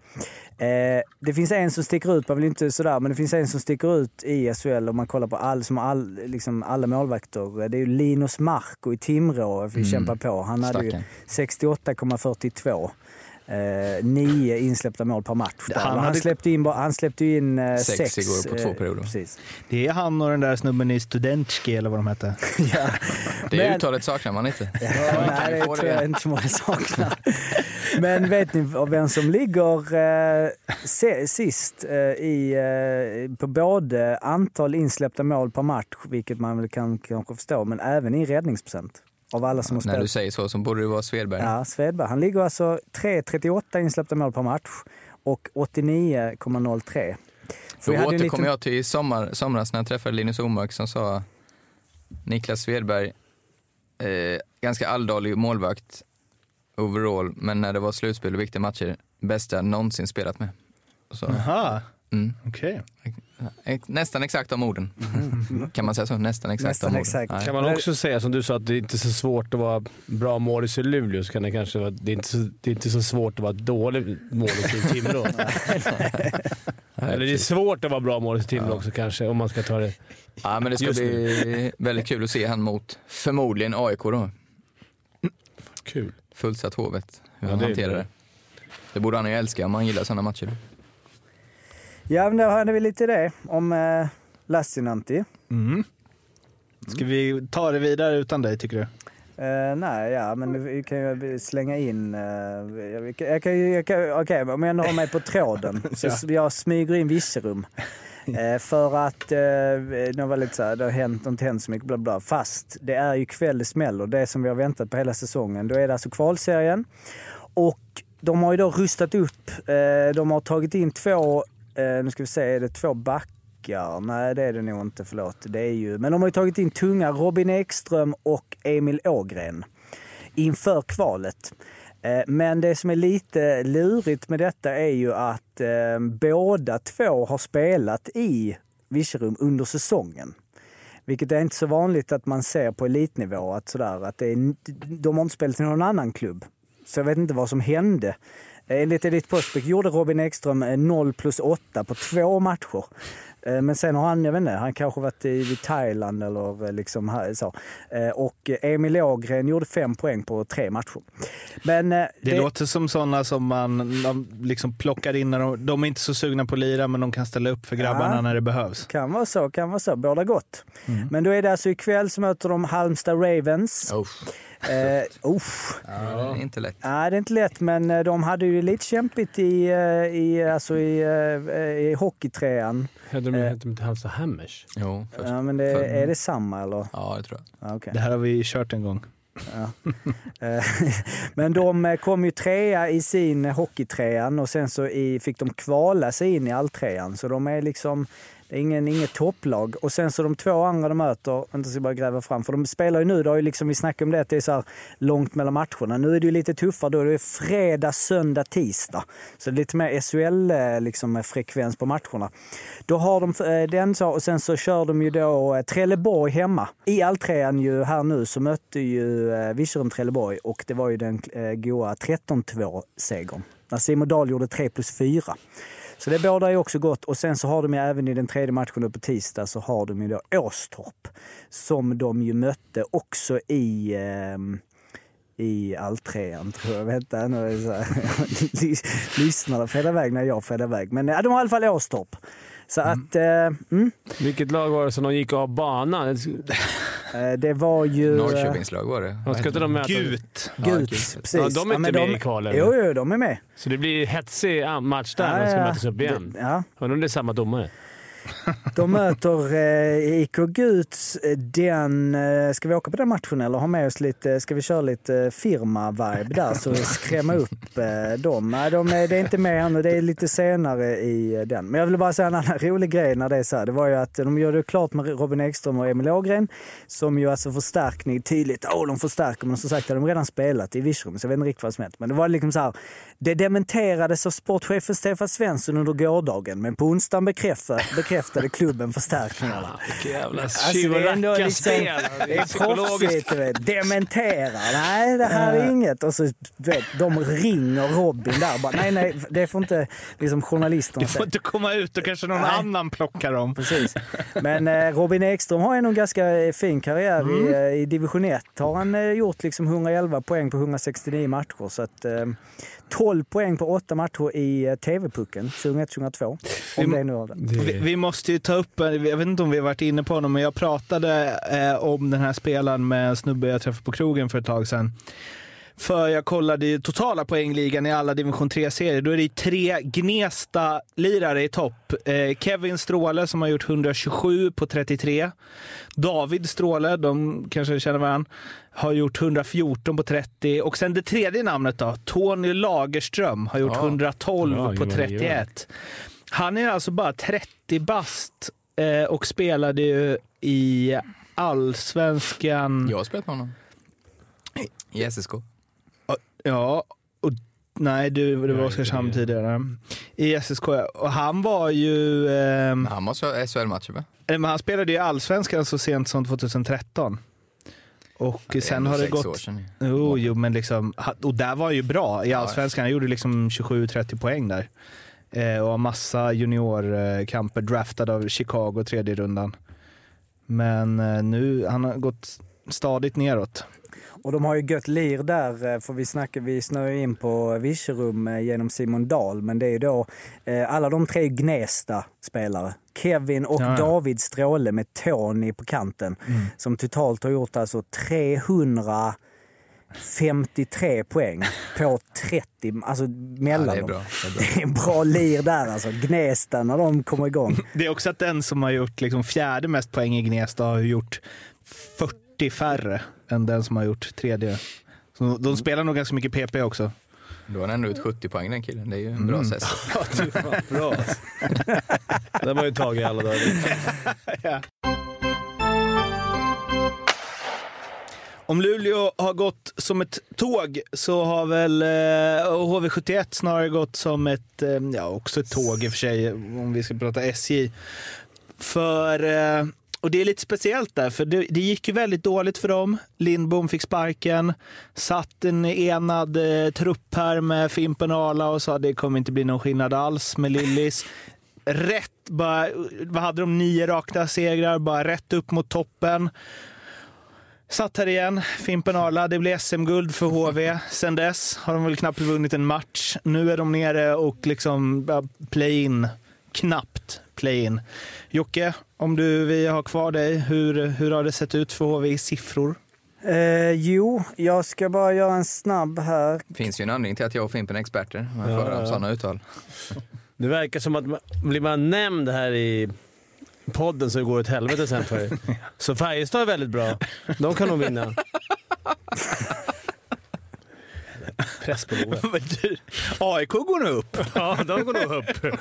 Eh, det finns en som sticker ut, man vill inte sådär, men det finns en som sticker ut i SHL om man kollar på all, som all, liksom alla målvakter. Det är ju Linus Marko i Timrå, vi Mm. kämpar på. Han hade ju Stackarn. 68,42. Eh, nio insläppta mål per match. Där. Han Han, han, hade- släppte in, han släppte in eh, Sex sex. igår på två eh, perioder. Precis. Det är han och den där snubben i Studentski eller vad de hette. [LAUGHS] ja. Det Men- uttalet saknar man inte. [LAUGHS] Ja, nej, ju det tror jag inte många saknar. Men vet ni vem som ligger eh, sist eh, i, eh, på både antal insläppta mål per match, vilket man väl kan kanske förstå, men även i räddningsprocent? Av alla som har När du spelat. säger så så borde det vara Svedberg. Ja, Svedberg. Han ligger alltså 3,38 insläppta mål per match och 89,03. Då återkommer liten- jag till i sommar, somras när jag träffade Linus Omark som sa Niklas Svedberg, eh, ganska alldaglig målvakt overall, men när det var slutspel och viktiga matcher, bästa jag någonsin spelat med. Så, Jaha, mm, okej. eh, nästan exakt de orden. Kan man säga så? Nästan exakt Nästan de orden. exakt. Nej. Kan man också säga som du sa att det är inte så svårt att vara bra målis i Luleå så kan det kanske vara, det är inte så, det är inte så svårt att vara dålig målis i Timrå. [LAUGHS] Eller det är svårt att vara bra målis i Timrå också kanske om man ska ta det. Ja, men det ska Just bli väldigt kul att se han mot förmodligen AIK då. Kul. Fullsatt Hovet, hur Ja, han det är hanterar det. Det borde han ju älska om han gillar sådana matcher. Ja, men då hade vi lite det om eh, Lassinantti. Mm. Ska vi ta det vidare utan dig tycker du? Eh, nej, ja, men vi kan ju slänga in... Uh, jag, kan- jag kan, jag kan, Okej, om jag ändå har mig på tråden. [LAUGHS] så Jag smyger in Virserum. [LAUGHS] Eh, för att eh, det var lite så här, det har hänt, inte hänt så mycket, bla bla. Fast det är ju kväll det smäller. Det som vi har väntat på hela säsongen. Då är det alltså kvalserien. Och de har ju då rustat upp. Eh, de har tagit in två, eh, nu ska vi se, är det två backar? Nej, det är det nog inte, förlåt. Det är ju, men de har ju tagit in tunga Robin Ekström och Emil Ågren inför kvalet. Eh, Men det som är lite lurigt med detta är ju att eh, båda två har spelat i Virserum under säsongen. Vilket är inte så vanligt att man ser på elitnivå. Att sådär, att det är, de har inte spelat i någon annan klubb. Så jag vet inte vad som hände. Eh, Enligt Elite Prospect gjorde Robin Ekström eh, 0 plus 8 på två matcher. Eh, Men sen har han, jag vet inte, han kanske varit i, Thailand eller eh, liksom här, så. Eh, Och Emil Ågren gjorde fem poäng på tre matcher. Men eh, Det, låter som sådana som man de liksom plockar in när de, de är inte så sugna på att lira men de kan ställa upp för grabbarna Ja. när det behövs. Kan vara så, kan vara så. Båda gott. Men då är det alltså ikväll så möter de Halmstad Ravens. Uff, Eh, det är inte lätt. Nej, det är inte lätt, men eh, de hade ju lite kämpigt i, eh, i, alltså i, eh, i hockeytrean. Heter de Eh. de inte Halmstad Hammers? Jo, först. Ja, men det, För- är det samma eller? Ja, det tror jag. Ja, okej. Det här har vi kört en gång. [LAUGHS] Eh, Men de kom ju trea i sin hockeytrean och sen så i, fick de kvala sig in i alltrean. Så de är liksom, det är ingen, inget topplag. Och sen så de två andra de möter, vänta ska jag bara gräva fram, för de spelar ju nu, det har ju liksom, vi snackade om det, att det är så här långt mellan matcherna. Nu är det ju lite tuffare, då är det fredag, söndag, tisdag. Så det är lite mer SHL-frekvens eh, liksom, eh, frekvens på matcherna. Då har de eh, den så, och sen så kör de ju då Trelleborg hemma. I alltrean ju här nu så mötte ju Virserum Trelleborg och det var ju den goa 13-2-segern. När Simon Dahl gjorde 3 plus 4. Så det bådar ju också gott. Och sen så har de ju även i den tredje matchen upp på tisdag så har de ju då Åstorp som de ju mötte också i ehm, i alltrean tror jag. Vänta nu. är så här. [LAUGHS] Lys- Lyssnarna fejdar iväg när jag fejdar iväg. Men ja, de har i alla fall Åstorp. Så att, eh, mm, Vilket lag var det som de gick av banan? Eh, det var ju... eh, Norrköpingslag var det. De ska inte de möta... Gut. Ja, Guts, Gult. precis. Ja, de är inte med i kvalet, Jo, jo, de är med. Så det blir hetsig match där när de ska mötas upp igen. Det- Ja, Undrar om det är samma domare? De möter eh, IK Guts. Eh, den, eh, ska vi åka på den matchen eller ha med oss lite, ska vi köra lite eh, firma-vibe där så skrämma upp eh, dem? Nej, de är, det är inte med ännu, det är lite senare i eh, den. Men jag vill bara säga en annan [LAUGHS] rolig grej när det är så här. Det var ju att de gjorde det klart med Robin Ekström och Emil Ågren som ju alltså förstärkning tydligt. Åh, de förstärker, men som sagt hade de redan spelat i Virserum så jag vet inte riktigt vad som hänt. Men det var liksom så här. Det dementerades av sportchefen Stefan Svensson under gårdagen, men på onsdagen bekräftade, bekräftade klubben förstärkningarna. Jävla det är ändå liksom- Det är proffsigt. Dementera. Nej, det här är inget. Och så, vet, de ringer Robin där. Bara, nej, nej, det får inte liksom, journalisterna Du får inte komma ut och kanske någon Nej. annan plockar dem. Precis. Men eh, Robin Ekström har ju en ganska eh, fin karriär Mm. i, eh, i division 1. Har han eh, gjort liksom 111 poäng på 169 matcher. Så att, eh, 12 poäng på 8 matcher i eh, TV-pucken 2001-2002. Om det nu var det. Vi, vi måste ju ta upp, jag vet inte om vi har varit inne på honom, men jag pratade eh, om den här spelaren med en snubbe jag träffade på krogen för ett tag sedan. För jag kollade ju totala poängligan i alla division 3-serier. Då är det tre Gnesta-lirare i topp. Eh, Kevin Stråle som har gjort 127 på 33. David Stråle, de kanske känner varandra, har gjort 114 på 30. Och sen det tredje namnet då, Tony Lagerström, har gjort Ja. 112 Bra, på Johan, 31. Han är alltså bara 30 bast eh, och spelade ju i allsvenskan. Jag har spelat med honom. I SSK. Ja, och nej, du, det var Ja, Oskarshamn tidigare. I SSK. Och han var ju... Eh, Men han ha SHL-matcher va? men han spelade ju allsvenskan så sent som 2013. Och är sen har det gått... sedan. Jo, jo, men liksom, och där var han ju bra i Ja. allsvenskan. Han gjorde liksom 27-30 poäng där. Eh, och massa juniorkamper draftad av Chicago tredje rundan. Men eh, nu, han har gått stadigt neråt. Och de har ju gött lir där, eh, för vi, snackar, vi snöar in på Virserum eh, genom Simon Dahl, men det är ju då alla de tre Gnesta-spelare. Kevin och Ja, ja. David Stråle med Tony på kanten, som totalt har gjort alltså 353 poäng på 30, alltså Ja, mellan det är dem. bra. Det är bra. Det är en bra lir där alltså. Gnesta när de kommer igång. [LAUGHS] Det är också att den som har gjort liksom fjärde mest poäng i Gnesta har gjort 40 färre än den som har gjort tredje. Så de spelar nog ganska mycket PP också. Då har han ändå ut 70 poäng den killen. Det är ju en bra Mm. sätt. [LAUGHS] Ja, du fan bra. [LAUGHS] Den var ju tagit i alla dagar. Om Luleå har gått som ett tåg så har väl eh, HV71 snarare gått som ett, eh, ja också ett tåg i och för sig om vi ska prata SJ. För, eh, och det är lite speciellt där, för det, det gick ju väldigt dåligt för dem. Lindbom fick sparken, satt en enad eh, trupp här med Fimpen och Arla och sa att det kommer inte bli någon skillnad alls med Lillis. Rätt, bara, vad hade de? Nio raka segrar, bara rätt upp mot toppen. Satt här igen, Fimpen Arla. Det blir SM-guld för HV. Sen dess har de väl knappt vunnit en match. Nu är de nere och liksom play-in. Knappt play-in. Jocke, om du, vi har kvar dig, hur, hur har det sett ut för HV i siffror? Eh, jo, jag ska bara göra en snabb här. Det finns ju en anledning till att jag och Fimpen är experter. Man Ja, ja. sådana uttal. Det verkar som att man, blir man nämnd här i podden så går det åt helvete sen för er. Så Färjestad är väldigt bra. De kan nog vinna. Press på Loe. [LAUGHS] AIK går nu upp. Ja, de går nog upp.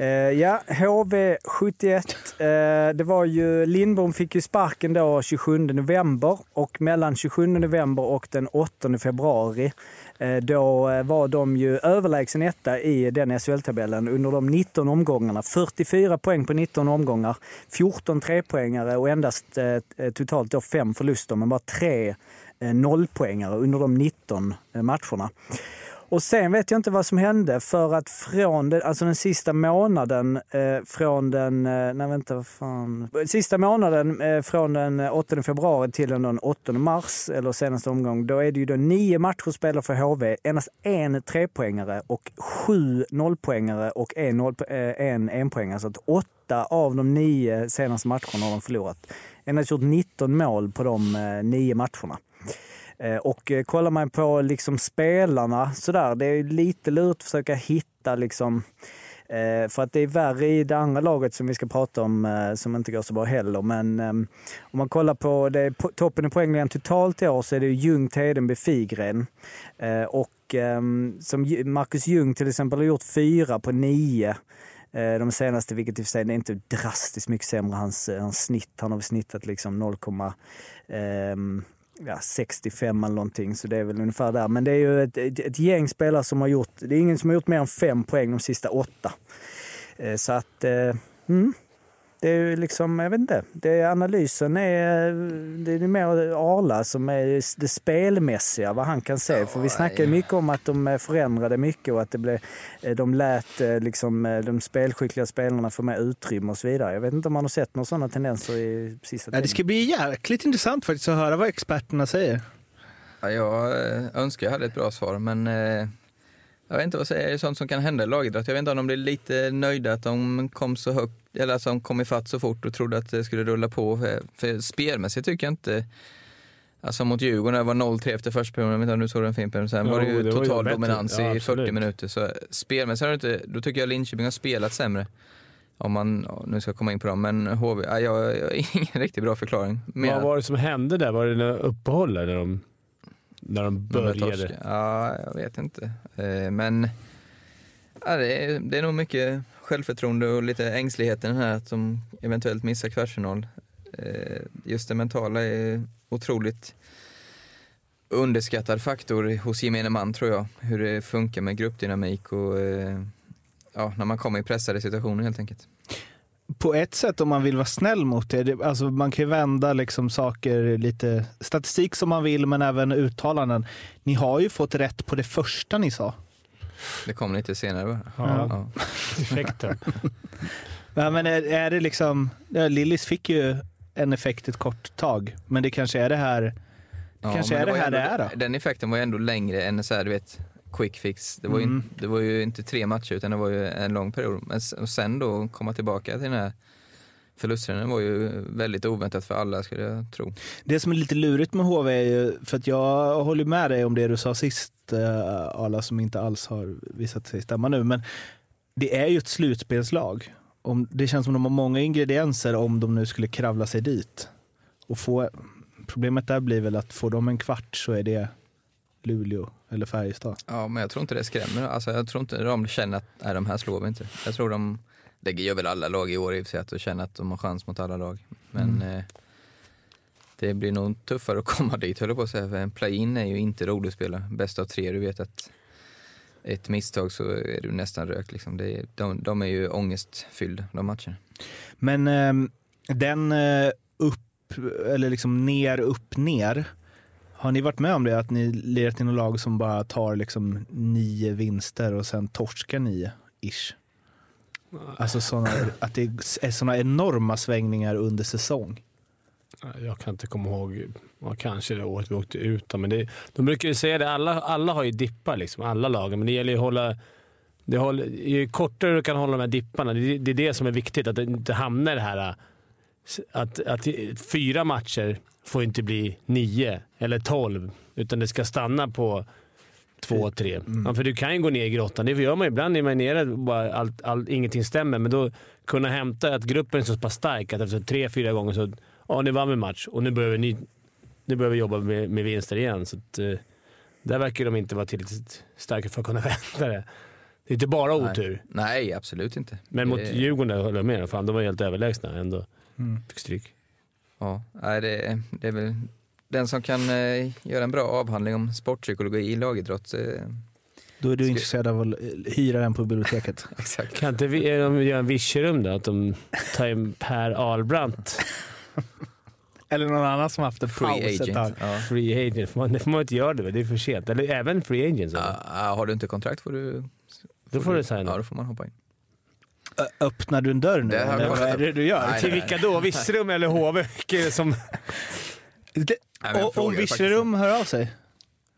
Eh, ja, HV71. Eh, det var ju, Lindbom fick ju sparken då 27 november och mellan 27 november och den 8 februari eh, då eh, var de ju överlägsen etta i den SHL-tabellen under de 19 omgångarna. 44 poäng på 19 omgångar, 14 trepoängare och endast eh, eh, totalt då fem förluster, men bara tre eh, nollpoängare under de 19 eh, matcherna. Och sen vet jag inte vad som hände för att från den, alltså den sista månaden eh, från den, eh, nej vänta vad fan, sista månaden eh, från den 8 februari till den 8 mars, eller senaste omgång, då är det ju då nio matcher spelar för HV, endast en trepoängare och sju nollpoängare och en, noll, eh, en enpoängare. Så att åtta av de nio senaste matcherna har de förlorat. Endast gjort 19 mål på de eh, nio matcherna. Eh, och eh, kollar man på liksom spelarna sådär, det är lite lurt att försöka hitta liksom eh, för att det är värre i det andra laget som vi ska prata om som inte går så bra heller. Men ehm, om man kollar på det, toppen i poängligan totalt i år så är det Ljung, Tedenby, Figren. Och ehm, som Marcus Ljung till exempel har gjort fyra på nio de senaste, vilket i och för sig inte är inte drastiskt mycket sämre hans, hans snitt. Han har snittat liksom 0, ja, 65 eller någonting, så det är väl ungefär där. Men det är ju ett, ett, ett gäng spelare som har gjort, det är ingen som har gjort mer än fem poäng de sista åtta. Eh, Så att, eh, mm, det är ju liksom, jag vet inte, det är, analysen är, det är mer Arla som är det spelmässiga, vad han kan se. För vi snackar ju mycket om att de eh, förändrade mycket och att det blev, eh, de lät eh, liksom, de spelskickliga spelarna få mer utrymme och så vidare. Jag vet inte om man har sett några sådana tendenser i sista Ja, det tiden. ska bli jäkligt intressant faktiskt att höra vad experterna säger. Ja, jag önskar jag hade ett bra svar, men jag vet inte vad jag säger. Det är sånt som kan hända i lagidrott. Jag vet inte om de blir lite nöjda att de kom så högt, eller de kom ifatt så fort och trodde att det skulle rulla på. För, för spelmässigt tycker jag inte, alltså mot Djurgården, det var 0-3 efter första perioden, om du såg den Fimpen, sen Jo, var det ju det ju total bättre. dominans Ja, i absolut. 40 minuter. Så spelmässigt har inte, då tycker jag Linköping har spelat sämre. Om man nu ska komma in på dem, men HV, ja, jag, jag har [LAUGHS] ingen riktigt bra förklaring. Mer Vad var det som hände där? Var det några uppehåll när de, när de De började. Ja, jag vet inte. Eh, Men ja, det, är, det är nog mycket självförtroende och lite ängsligheten här att de eventuellt missar kvartsfinal. Eh, just det mentala är otroligt underskattad faktor hos gemene man tror jag. Hur det funkar med gruppdynamik och eh, ja, när man kommer i pressade situationer helt enkelt. På ett sätt om man vill vara snäll mot er, det, alltså man kan ju vända liksom saker lite, statistik som man vill men även uttalanden. Ni har ju fått rätt på det första ni sa. Det kom lite senare bara. Ja. Ja. Effekten. Ja, [LAUGHS] men är, är det liksom, Lillis fick ju en effekt ett kort tag, men det kanske är det här Ja, kanske är det var här ändå, det är då? Den effekten var ju ändå längre än så här, du vet, quick fix. Det var, Mm. ju, det var ju inte tre matcher utan det var ju en lång period. Men sen då komma tillbaka till den här förlusten var ju väldigt oväntat för alla skulle jag tro. Det som är lite lurigt med HV är ju, för att jag håller med dig om det du sa sist, eh, alla som inte alls har visat sig stämma nu, men det är ju ett slutspelslag. Om, det känns som de har många ingredienser om de nu skulle kravla sig dit. Och få, problemet där blir väl att får de en kvart så är det Luleå eller Färjestad. Ja, men jag tror inte det skrämmer. Alltså, jag tror inte de känner att nej, de här slår vi inte. Jag tror de, det gör väl alla lag i år i och för sig, att de känner att de har chans mot alla lag. Men eh, det blir nog tuffare att komma dit höll jag på att säga. För en play-in är ju inte roligt att spela. Bäst av tre, du vet att ett misstag så är du nästan rökt. Liksom. Det de, de är ju ångestfyllda, de matcherna. Men ehm, den eh, upp, eller liksom ner, upp, ner. Har ni varit med om det? Att ni lirat i något lag som bara tar liksom nio vinster och sen torskar nio, ish? Alltså såna, att det är sådana enorma svängningar under säsong. Jag kan inte komma ihåg, ja, kanske det året vi åkte ut. Men det, de brukar ju säga det, alla, alla har ju dippar, liksom, alla lagen. Men det gäller ju att hålla... Det håller, ju kortare du kan hålla de här dipparna, det, det är det som är viktigt. Att det inte hamnar i det här... Att, att fyra matcher får inte bli nio eller tolv, utan det ska stanna på två, tre. Ja, för du kan ju gå ner i grottan. Det gör man ju ibland. är man nere bara allt, allt, ingenting stämmer. Men då kunna hämta att gruppen är så pass stark att efter tre, fyra gånger så ja, nu vann vi match och nu behöver, ni, nu behöver vi jobba med, med vinster igen. Så att, eh, där verkar de inte vara tillräckligt starka för att kunna [LAUGHS] vända det. Det är inte bara otur. Nej, Nej absolut inte. Men mot Det- Djurgården där höll jag med. Fan, de var helt överlägsna ändå. Fick stryk. Ja, det, det är väl den som kan eh, göra en bra avhandling om sportpsykologi i lagidrott. Eh, Då är du Ska- intresserad av att hyra den på biblioteket. [LAUGHS] exakt. Kan inte vi, eh, de göra en Virserum då? Att de tar in Per Ahlbrandt [LAUGHS] Eller någon annan som haft en Free paus ett tag. agent. Ja. Free agent, får man, det får man inte göra det Det är för sent. Eller även free agents. eller? Ja, ja, har du inte kontrakt får du... Då får du signa. Ja, då får man hoppa in. Ö- Öppnar du en dörr nu? Det eller vad är det du gör? Nej, Till nej. vilka då? Virserum eller HV? [LAUGHS] Som... Det, Nej, och, om Virserum hör av sig?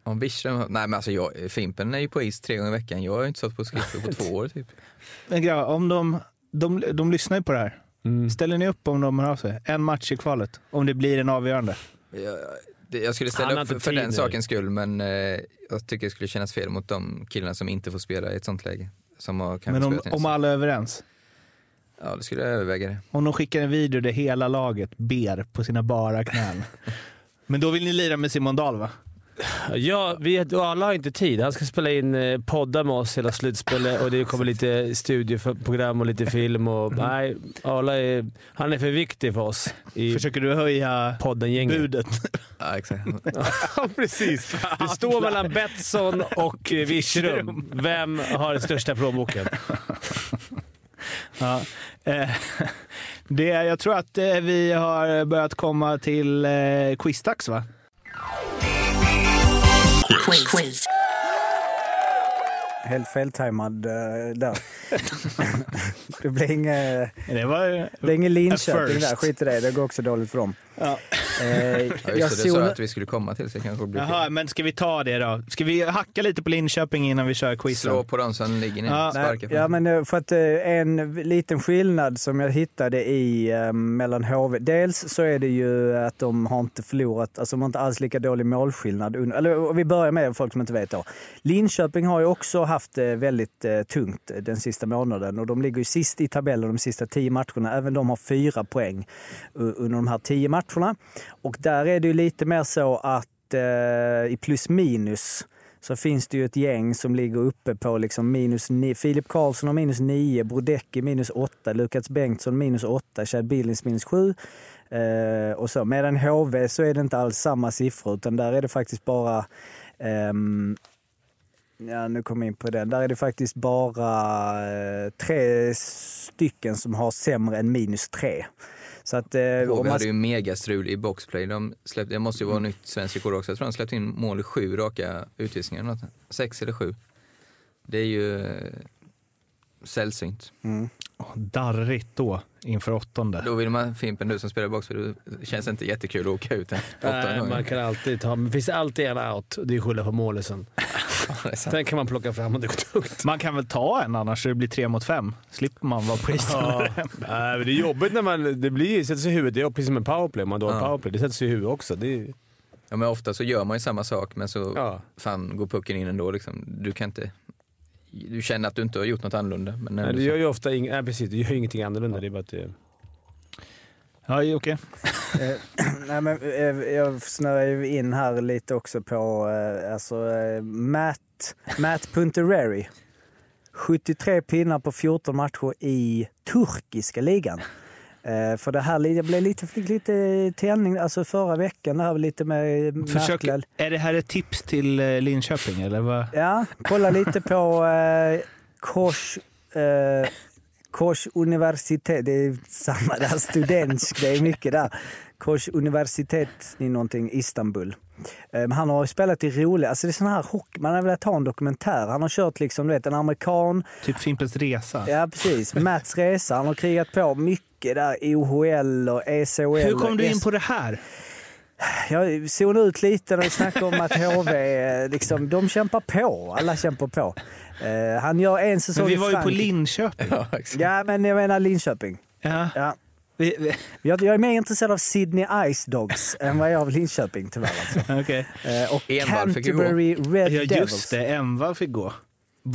Om Wiström, nej men alltså jag, Fimpen är ju på is tre gånger i veckan. Jag har ju inte stått på skridskor på två år typ. [LAUGHS] Men grabbar, om de, de, de lyssnar ju på det här. Mm. Ställer ni upp om de hör av sig? En match i kvalet. Om det blir en avgörande. Jag, jag skulle ställa upp för, för den sakens skull men eh, jag tycker det skulle kännas fel mot de killarna som inte får spela i ett sånt läge. Som har kanske Men om, om alla är överens. Ja, det skulle jag överväga det. Om de skickar en video där hela laget ber på sina bara knän. [LAUGHS] Men då vill ni lira med Simon Dahl va? Ja, vi, alla har inte tid. Han ska spela in eh, poddar med oss hela slutspelet och det kommer lite studieprogram och lite film. Och, nej, Arla är, han är för viktig för oss i Försöker du höja budet? [LAUGHS] Ja, exakt. Ja, precis. Det står mellan Betsson och eh, Virserum. Vem har den största plånboken? Ja. Eh, det, jag tror att eh, vi har börjat komma till eh, quizdags va? Quiz. Quiz. Helt feltajmad eh, där. [LAUGHS] det blir inget, Det var det blir ingen Linköping där. Skit i det. Det går också dåligt för dem. Ja. Eh, Ja, jag just det, det sa jag att vi skulle komma till så det kanske blir Jaha, fel. men ska vi ta det då? Ska vi hacka lite på Linköping innan vi kör quizen? Slå på dem som ligger ner. Ja. Nej, Sparka på ja, men eh, för att eh, en liten skillnad som jag hittade i eh, mellan HV. Dels så är det ju att de har inte förlorat, alltså de har inte alls lika dålig målskillnad. Eller vi börjar med folk som inte vet då. Linköping har ju också haft det väldigt eh, tungt den sista månaden och de ligger ju sist i tabellen de sista tio matcherna. Även de har fyra poäng under de här tio matcherna. Och där är det ju lite mer så att eh, i plus minus så finns det ju ett gäng som ligger uppe på liksom minus ni- Filip Karlsson har minus 9, Brodecki minus 8, Lukas Bengtsson minus 8, Chad Billings minus 7. Eh, och så. Medan HV så är det inte alls samma siffror utan där är det faktiskt bara ehm, Ja, nu kom jag in på den. Där är det faktiskt bara eh, tre stycken som har sämre än minus tre. Så att, eh, om HV man- hade ju megastrul i boxplay. De släppte, det måste ju vara nytt svenskt rekord också. Jag tror de släppte in mål i sju raka utvisningar. eller Något. Sex eller sju. Det är ju eh, sällsynt. Mm. Åh, darrigt då, inför åttonde. Då vill man, Fimpen, du som spelar boxplay, det känns inte jättekul att åka ut en [LAUGHS] Nej, man kan alltid ta, men det finns alltid en out. Det är skylla på målisen. Den kan man plocka fram och det går tungt. Man kan väl ta en annars så det blir tre mot fem. Slipper man vara på isen. Ja. Nej, men det är jobbigt när man... Det blir, sätter sig i huvudet. Det är precis som en powerplay. Man har Ja. powerplay. Det sätter sig i huvudet också. Det är, Ja, men ofta så gör man ju samma sak men så ja. fan går pucken in ändå. Liksom. Du kan inte... Du känner att du inte har gjort något annorlunda. Men Nej, så- gör ju ofta ing, nej, precis, det gör ingenting annorlunda. Det är bara att det, Ja, okej. [LAUGHS] Eh, Nej, men, eh, jag snöar ju in här lite också på eh, alltså, eh, Matt, Matt Puntereri. 73 pinnar på 14 matcher i turkiska ligan. Eh, för det här jag blev lite, fick lite tändning alltså förra veckan. Det här var lite mer Försök, är det här ett tips till eh, Linköping eller vad? Ja, kolla lite på eh, Kors, eh, Kors universitet. Det är samma där, studentsk. Det är mycket där. Kors universitet i någonting, Istanbul. Eh, men han har ju spelat i roliga, alltså det är sån här hockey, man har velat ha en dokumentär. Han har kört liksom, du vet, en amerikan. Typ Fimpens Resa? Ja precis, Mats resa. Han har krigat på mycket där, OHL och ECHL. Hur kom du in på det här? jag zonade ut lite när vi snackade om att HV, eh, liksom, de kämpar på. Alla kämpar på. Eh, han gör en säsong Men vi i var ju på Frankrike. Linköping. Ja. Ja, men jag menar Linköping. Ja. Ja. Vi, vi, Jag, jag är mer intresserad av Sydney Ice Dogs [LAUGHS] än vad jag är av Linköping tyvärr. Alltså. okej. Eh, och Envall fick ju gå. Canterbury Red Ja, Devils. just det. Envall fick gå.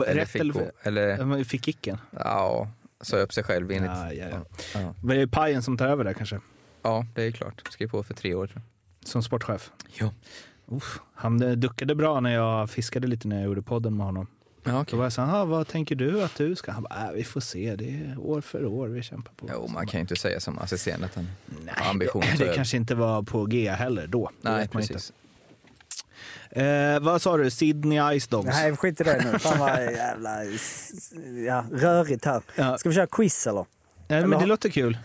Eller Rätt fick eller gå. Eller, Fick kicken? ja, sa upp sig själv enligt. Ja, ja, ja. Ja. Det Pajen som tar över där kanske? ja, det är klart. Skrev på för tre år tror Som sportchef? Ja. Uff, han eh, duckade bra när jag fiskade lite när jag gjorde podden med honom. Ja, Då okej. var jag så här, "Ah, vad tänker du att du ska? Han bara, äh, vi får se, det är år för år vi kämpar på. Jo, Så man kan ju inte säga som assisterande att han Nej, har ambition att ta det, det kanske inte var på G heller då. Nej, vet man precis. Inte. Eh, vad sa du? Sydney Ice Dogs? Nej, skit i det nu. Fan vad [LAUGHS] jävla ja, rörigt här. Ja. Ska vi köra quiz eller? Nej, men eller- det låter kul.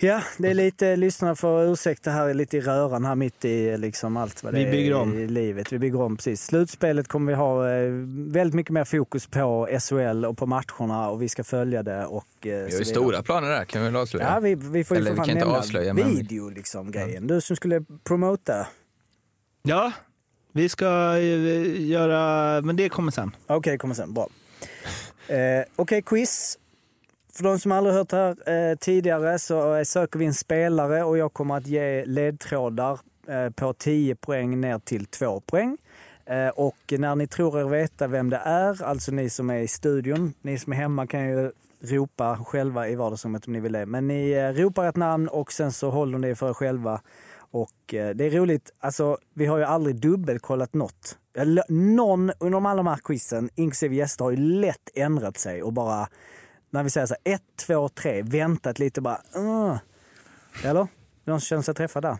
Ja, det är lite, lyssnarna får ursäkta här, lite i röran här mitt i liksom allt vad det Vi bygger är om. i livet. Vi bygger om, precis. Slutspelet kommer vi ha eh, väldigt mycket mer fokus på SHL och på matcherna och vi ska följa det. Och, eh, Vi har ju stora planer där, kan vi väl avslöja? Ja, vi, vi får ju Eller för vi fan kan inte nämna avslöja, men- video liksom grejen. Du som skulle promota. Ja, vi ska eh, göra... Men det kommer sen. Okej, kommer sen. Bra. Eh, Okej, quiz. För de som aldrig hört det här eh, tidigare så eh, söker vi en spelare och jag kommer att ge ledtrådar eh, på 10 poäng ner till 2 poäng. Eh, och när ni tror er veta vem det är, alltså ni som är i studion, ni som är hemma kan ju ropa själva i vardagsrummet om ni vill det. Men ni eh, ropar ett namn och sen så håller ni för er själva. Och eh, det är roligt, alltså vi har ju aldrig dubbelkollat något. Någon under alla de här quizen, inklusive gäster, har ju lätt ändrat sig och bara, när vi säger så här, ett, två, tre, väntat lite bara, uh. Eller? Någon som känner sig träffad där?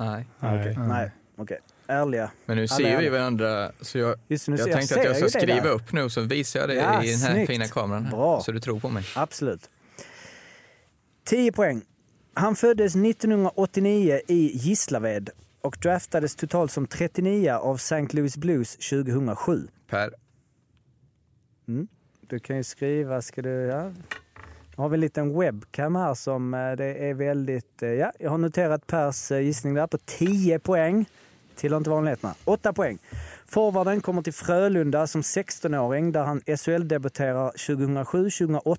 Nej. Okej. Nej, okej. Ärliga. Men nu ser vi varandra, så jag, Just nu jag jag tänkte att jag ska skriva där. upp nu så visar jag det Ja, i den här snyggt. fina kameran. Här, Bra. Så du tror på mig. Absolut. 10 poäng. Han föddes 1989 i Gislaved och draftades totalt som 39 av St. Louis Blues 2007. Per, Du kan ju skriva, ska du... Ja. Nu har vi en liten webcam här som eh, det är väldigt... eh, Ja, jag har noterat Pers eh, gissning där på 10 poäng. Tillhör inte vanligheterna. 8 poäng. Forwarden kommer till Frölunda som 16-åring där han SHL-debuterar 2007-2008.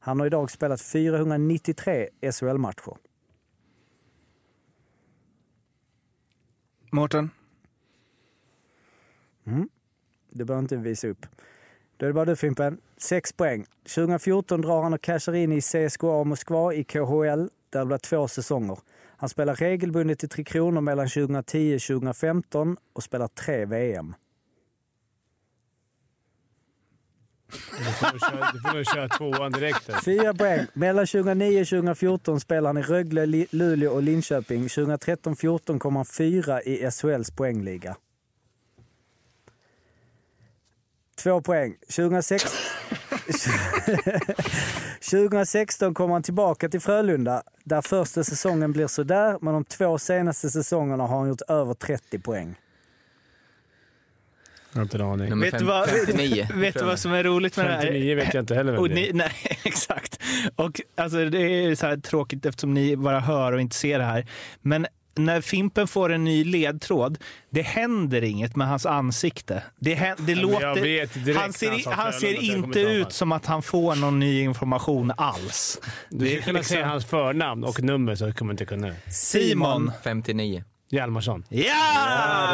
Han har idag spelat 493 SHL-matcher. Mårten? Det behöver inte visa upp. Då är det bara du Fimpen. 6 poäng. 2014 drar han och cashar in i CSKA Moskva i KHL. Där det blir två säsonger. Han spelar regelbundet i Tre Kronor mellan 2010 och 2015 och spelar tre VM. Du får nog köra, får köra tvåan direkt. här. 4 poäng. Mellan 2009 och 2014 spelar han i Rögle, Luleå och Linköping. 2013-14 kom han fyra i SHLs poängliga. Två poäng. 2006... 2016 [LAUGHS] kommer han tillbaka till Frölunda där första säsongen blir sådär, men de två senaste säsongerna har han gjort över 30 poäng. Jag har inte en aning. nummer Vet du fem, vad- 59. [LAUGHS] Vet du vad som är roligt med det här? 59 vet jag inte heller vem Och det ni, är. nej, [LAUGHS] exakt. Och alltså, det är så här tråkigt eftersom ni bara hör och inte ser det här. Men när Fimpen får en ny ledtråd, det händer inget med hans ansikte. Det, hän- det låter... han ser, han ser inte ut som att han får någon ny information alls. Du skulle kunna liksom- säga hans förnamn och nummer så kommer man inte kunna. Simon. 59. Hjalmarsson. Ja!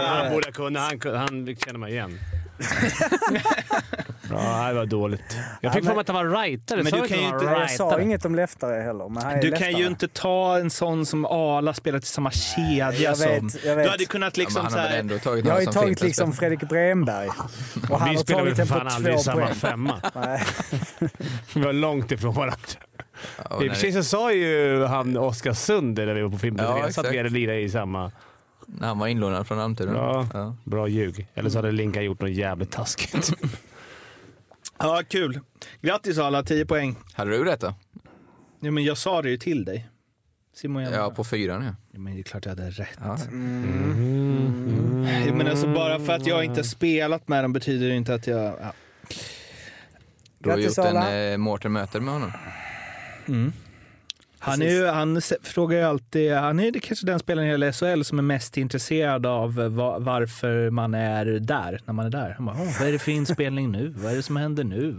Han borde kunna. Han, han känner mig igen. [LAUGHS] ja, det var dåligt. Jag fick Ja, för mig att han var rightare. Men du kan ju inte- jag sa inget om leftare heller. Men han är Du leftare. kan ju inte ta en sån som Ala spelat i samma kedja jag som... vet, jag vet. Du hade kunnat Ja, liksom men så här... tagit Jag har ju tagit liksom. Fredrik Bremberg. [LAUGHS] Och han Vi spelar väl för fan aldrig samma poäng. femma. [LAUGHS] Vi var långt ifrån varandra. Ja, I och för sig det- så sa ju han Oskarsund när vi var på Fimpens Ja, Resa att vi hade lirat i samma. När han var inlånad från Almtuna. Ja. Ja. Bra ljug. Eller så hade Linka gjort något jävligt taskigt. [LAUGHS] Ja, kul. Grattis Ala, 10 poäng. Hade du rätt då? Ja, men jag sa det ju till dig. Simon. Ja, på fyran ja. Ja, men det är klart jag hade rätt. ja. Ja, Men alltså bara för att jag inte har spelat med dem betyder det inte att jag... Ja. Du har Grattis, gjort en eh, Mårten möter med honom. Han, är ju, han frågar ju alltid, han är kanske den spelaren i hela SHL som är mest intresserad av eh, va, varför man är där, när man är där. Han bara, "Åh, vad är det för inspelning nu? Vad är det som händer nu?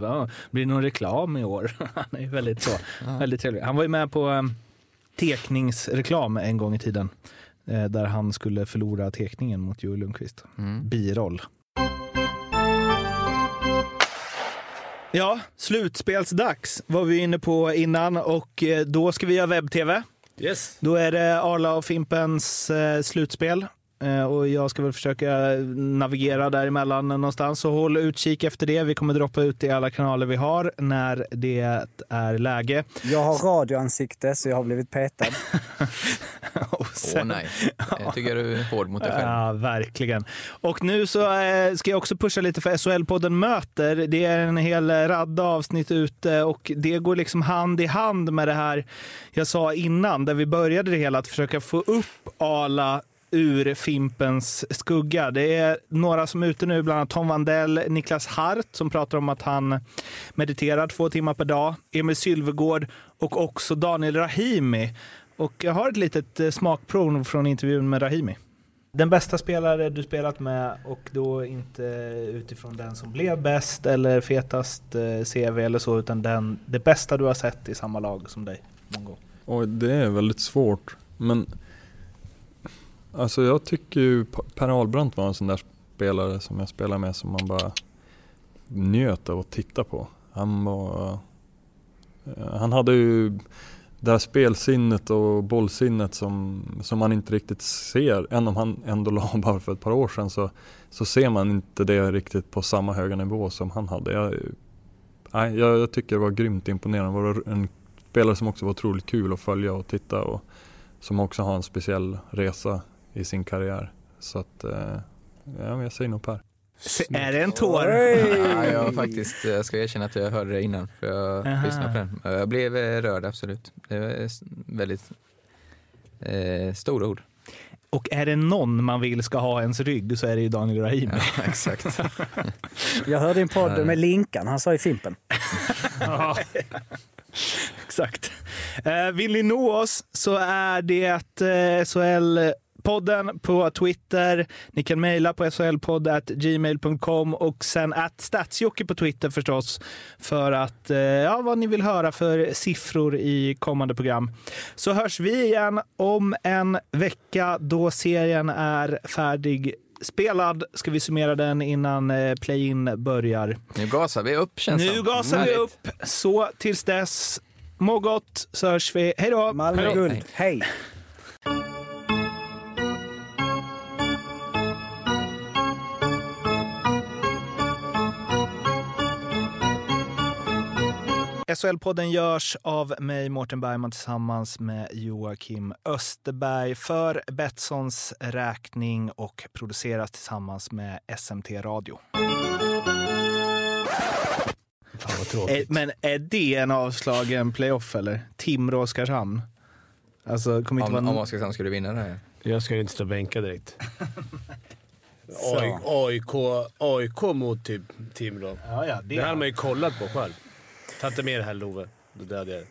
Blir det någon reklam i år? [LAUGHS] Han är väldigt så, väldigt trevlig. Han var ju med på um, tekningsreklam en gång i tiden. Eh, där han skulle förlora tekningen mot Joel Lundqvist. Mm. Biroll. Ja, slutspelsdags var vi inne på innan och eh, då ska vi göra webb-tv. Yes. Då är det Arla och Fimpens eh, slutspel. Eh, Och jag ska väl försöka navigera däremellan någonstans. Så håll utkik efter det. Vi kommer droppa ut i alla kanaler vi har när det är läge. Jag har radioansikte så jag har blivit petad. [LAUGHS] Åh sen- nej, jag tycker du är hård mot dig själv. Ja, verkligen. Och nu så eh, ska jag också pusha lite för SHL-podden Möter. Det är en hel radda avsnitt ute och det går liksom hand i hand med det här jag sa innan, där vi började det hela, att försöka få upp Ala ur Fimpens skugga. Det är några som är ute nu, bland annat Tom Vandell, Niklas Hart som pratar om att han mediterar två timmar per dag, Emil Sylvegård och också Daniel Rahimi. Och jag har ett litet eh, smakprov från intervjun med Rahimi. Den bästa spelare du spelat med och då inte utifrån den som blev bäst eller fetast eh, CV eller så utan den, det bästa du har sett i samma lag som dig någon gång. Oj, det är väldigt svårt. Men alltså jag tycker ju Per Ahlbrandt var en sån där spelare som jag spelade med som man bara njöt av att titta på. Han var... Eh, han hade ju det här spelsinnet och bollsinnet som, som man inte riktigt ser. Även om han ändå [LAUGHS] la bara för ett par år sedan så, så ser man inte det riktigt på samma höga nivå som han hade. Jag, nej, jag, jag tycker det var grymt imponerande. Det var en spelare som också var otroligt kul att följa och titta och som också har en speciell resa i sin karriär. Så att, eh, ja, jag säger nog Per. Är det en tår? Ja, jag, faktiskt, jag ska erkänna att jag hörde det innan, för jag Aha. lyssnade på den. Jag blev eh, rörd, absolut. Det var s- väldigt eh, stora ord. Och är det någon man vill ska ha ens rygg så är det ju Daniel Rahimi. Ja, exakt. [LAUGHS] Jag hörde en podd med Linkan, han sa i Fimpen. [LAUGHS] Exakt. Eh, vill ni nå oss så är det eh, SHL-podden på Twitter. Ni kan mejla på shlpodd.gmail.com och sen att statsjocke på Twitter förstås för att, eh, ja, vad ni vill höra för siffror i kommande program. Så hörs vi igen om en vecka då serien är färdig spelad. Ska vi summera den innan eh, play-in börjar. Nu gasar vi upp känns Nu som. gasar vi upp. Så tills dess, må gott så hörs vi. Hej då! Malmö Hej. guld, hej! SHL-podden görs av mig, Mårten Bergman, tillsammans med Joakim Österberg för Betssons räkning och produceras tillsammans med SMT Radio. Fan vad Eh. Men är det en avslagen playoff eller? Timrå-Oskarshamn? Alltså, kommer inte Om, vara... om Oskarshamn skulle vinna det här. Jag ska ju inte stå bänkad direkt. [LAUGHS] Så. Oj, AIK, AIK mot typ Timrå. Ja, ja, Det hade man ju kollat på själv. Ta inte med det här Love. Då dödar jag dig.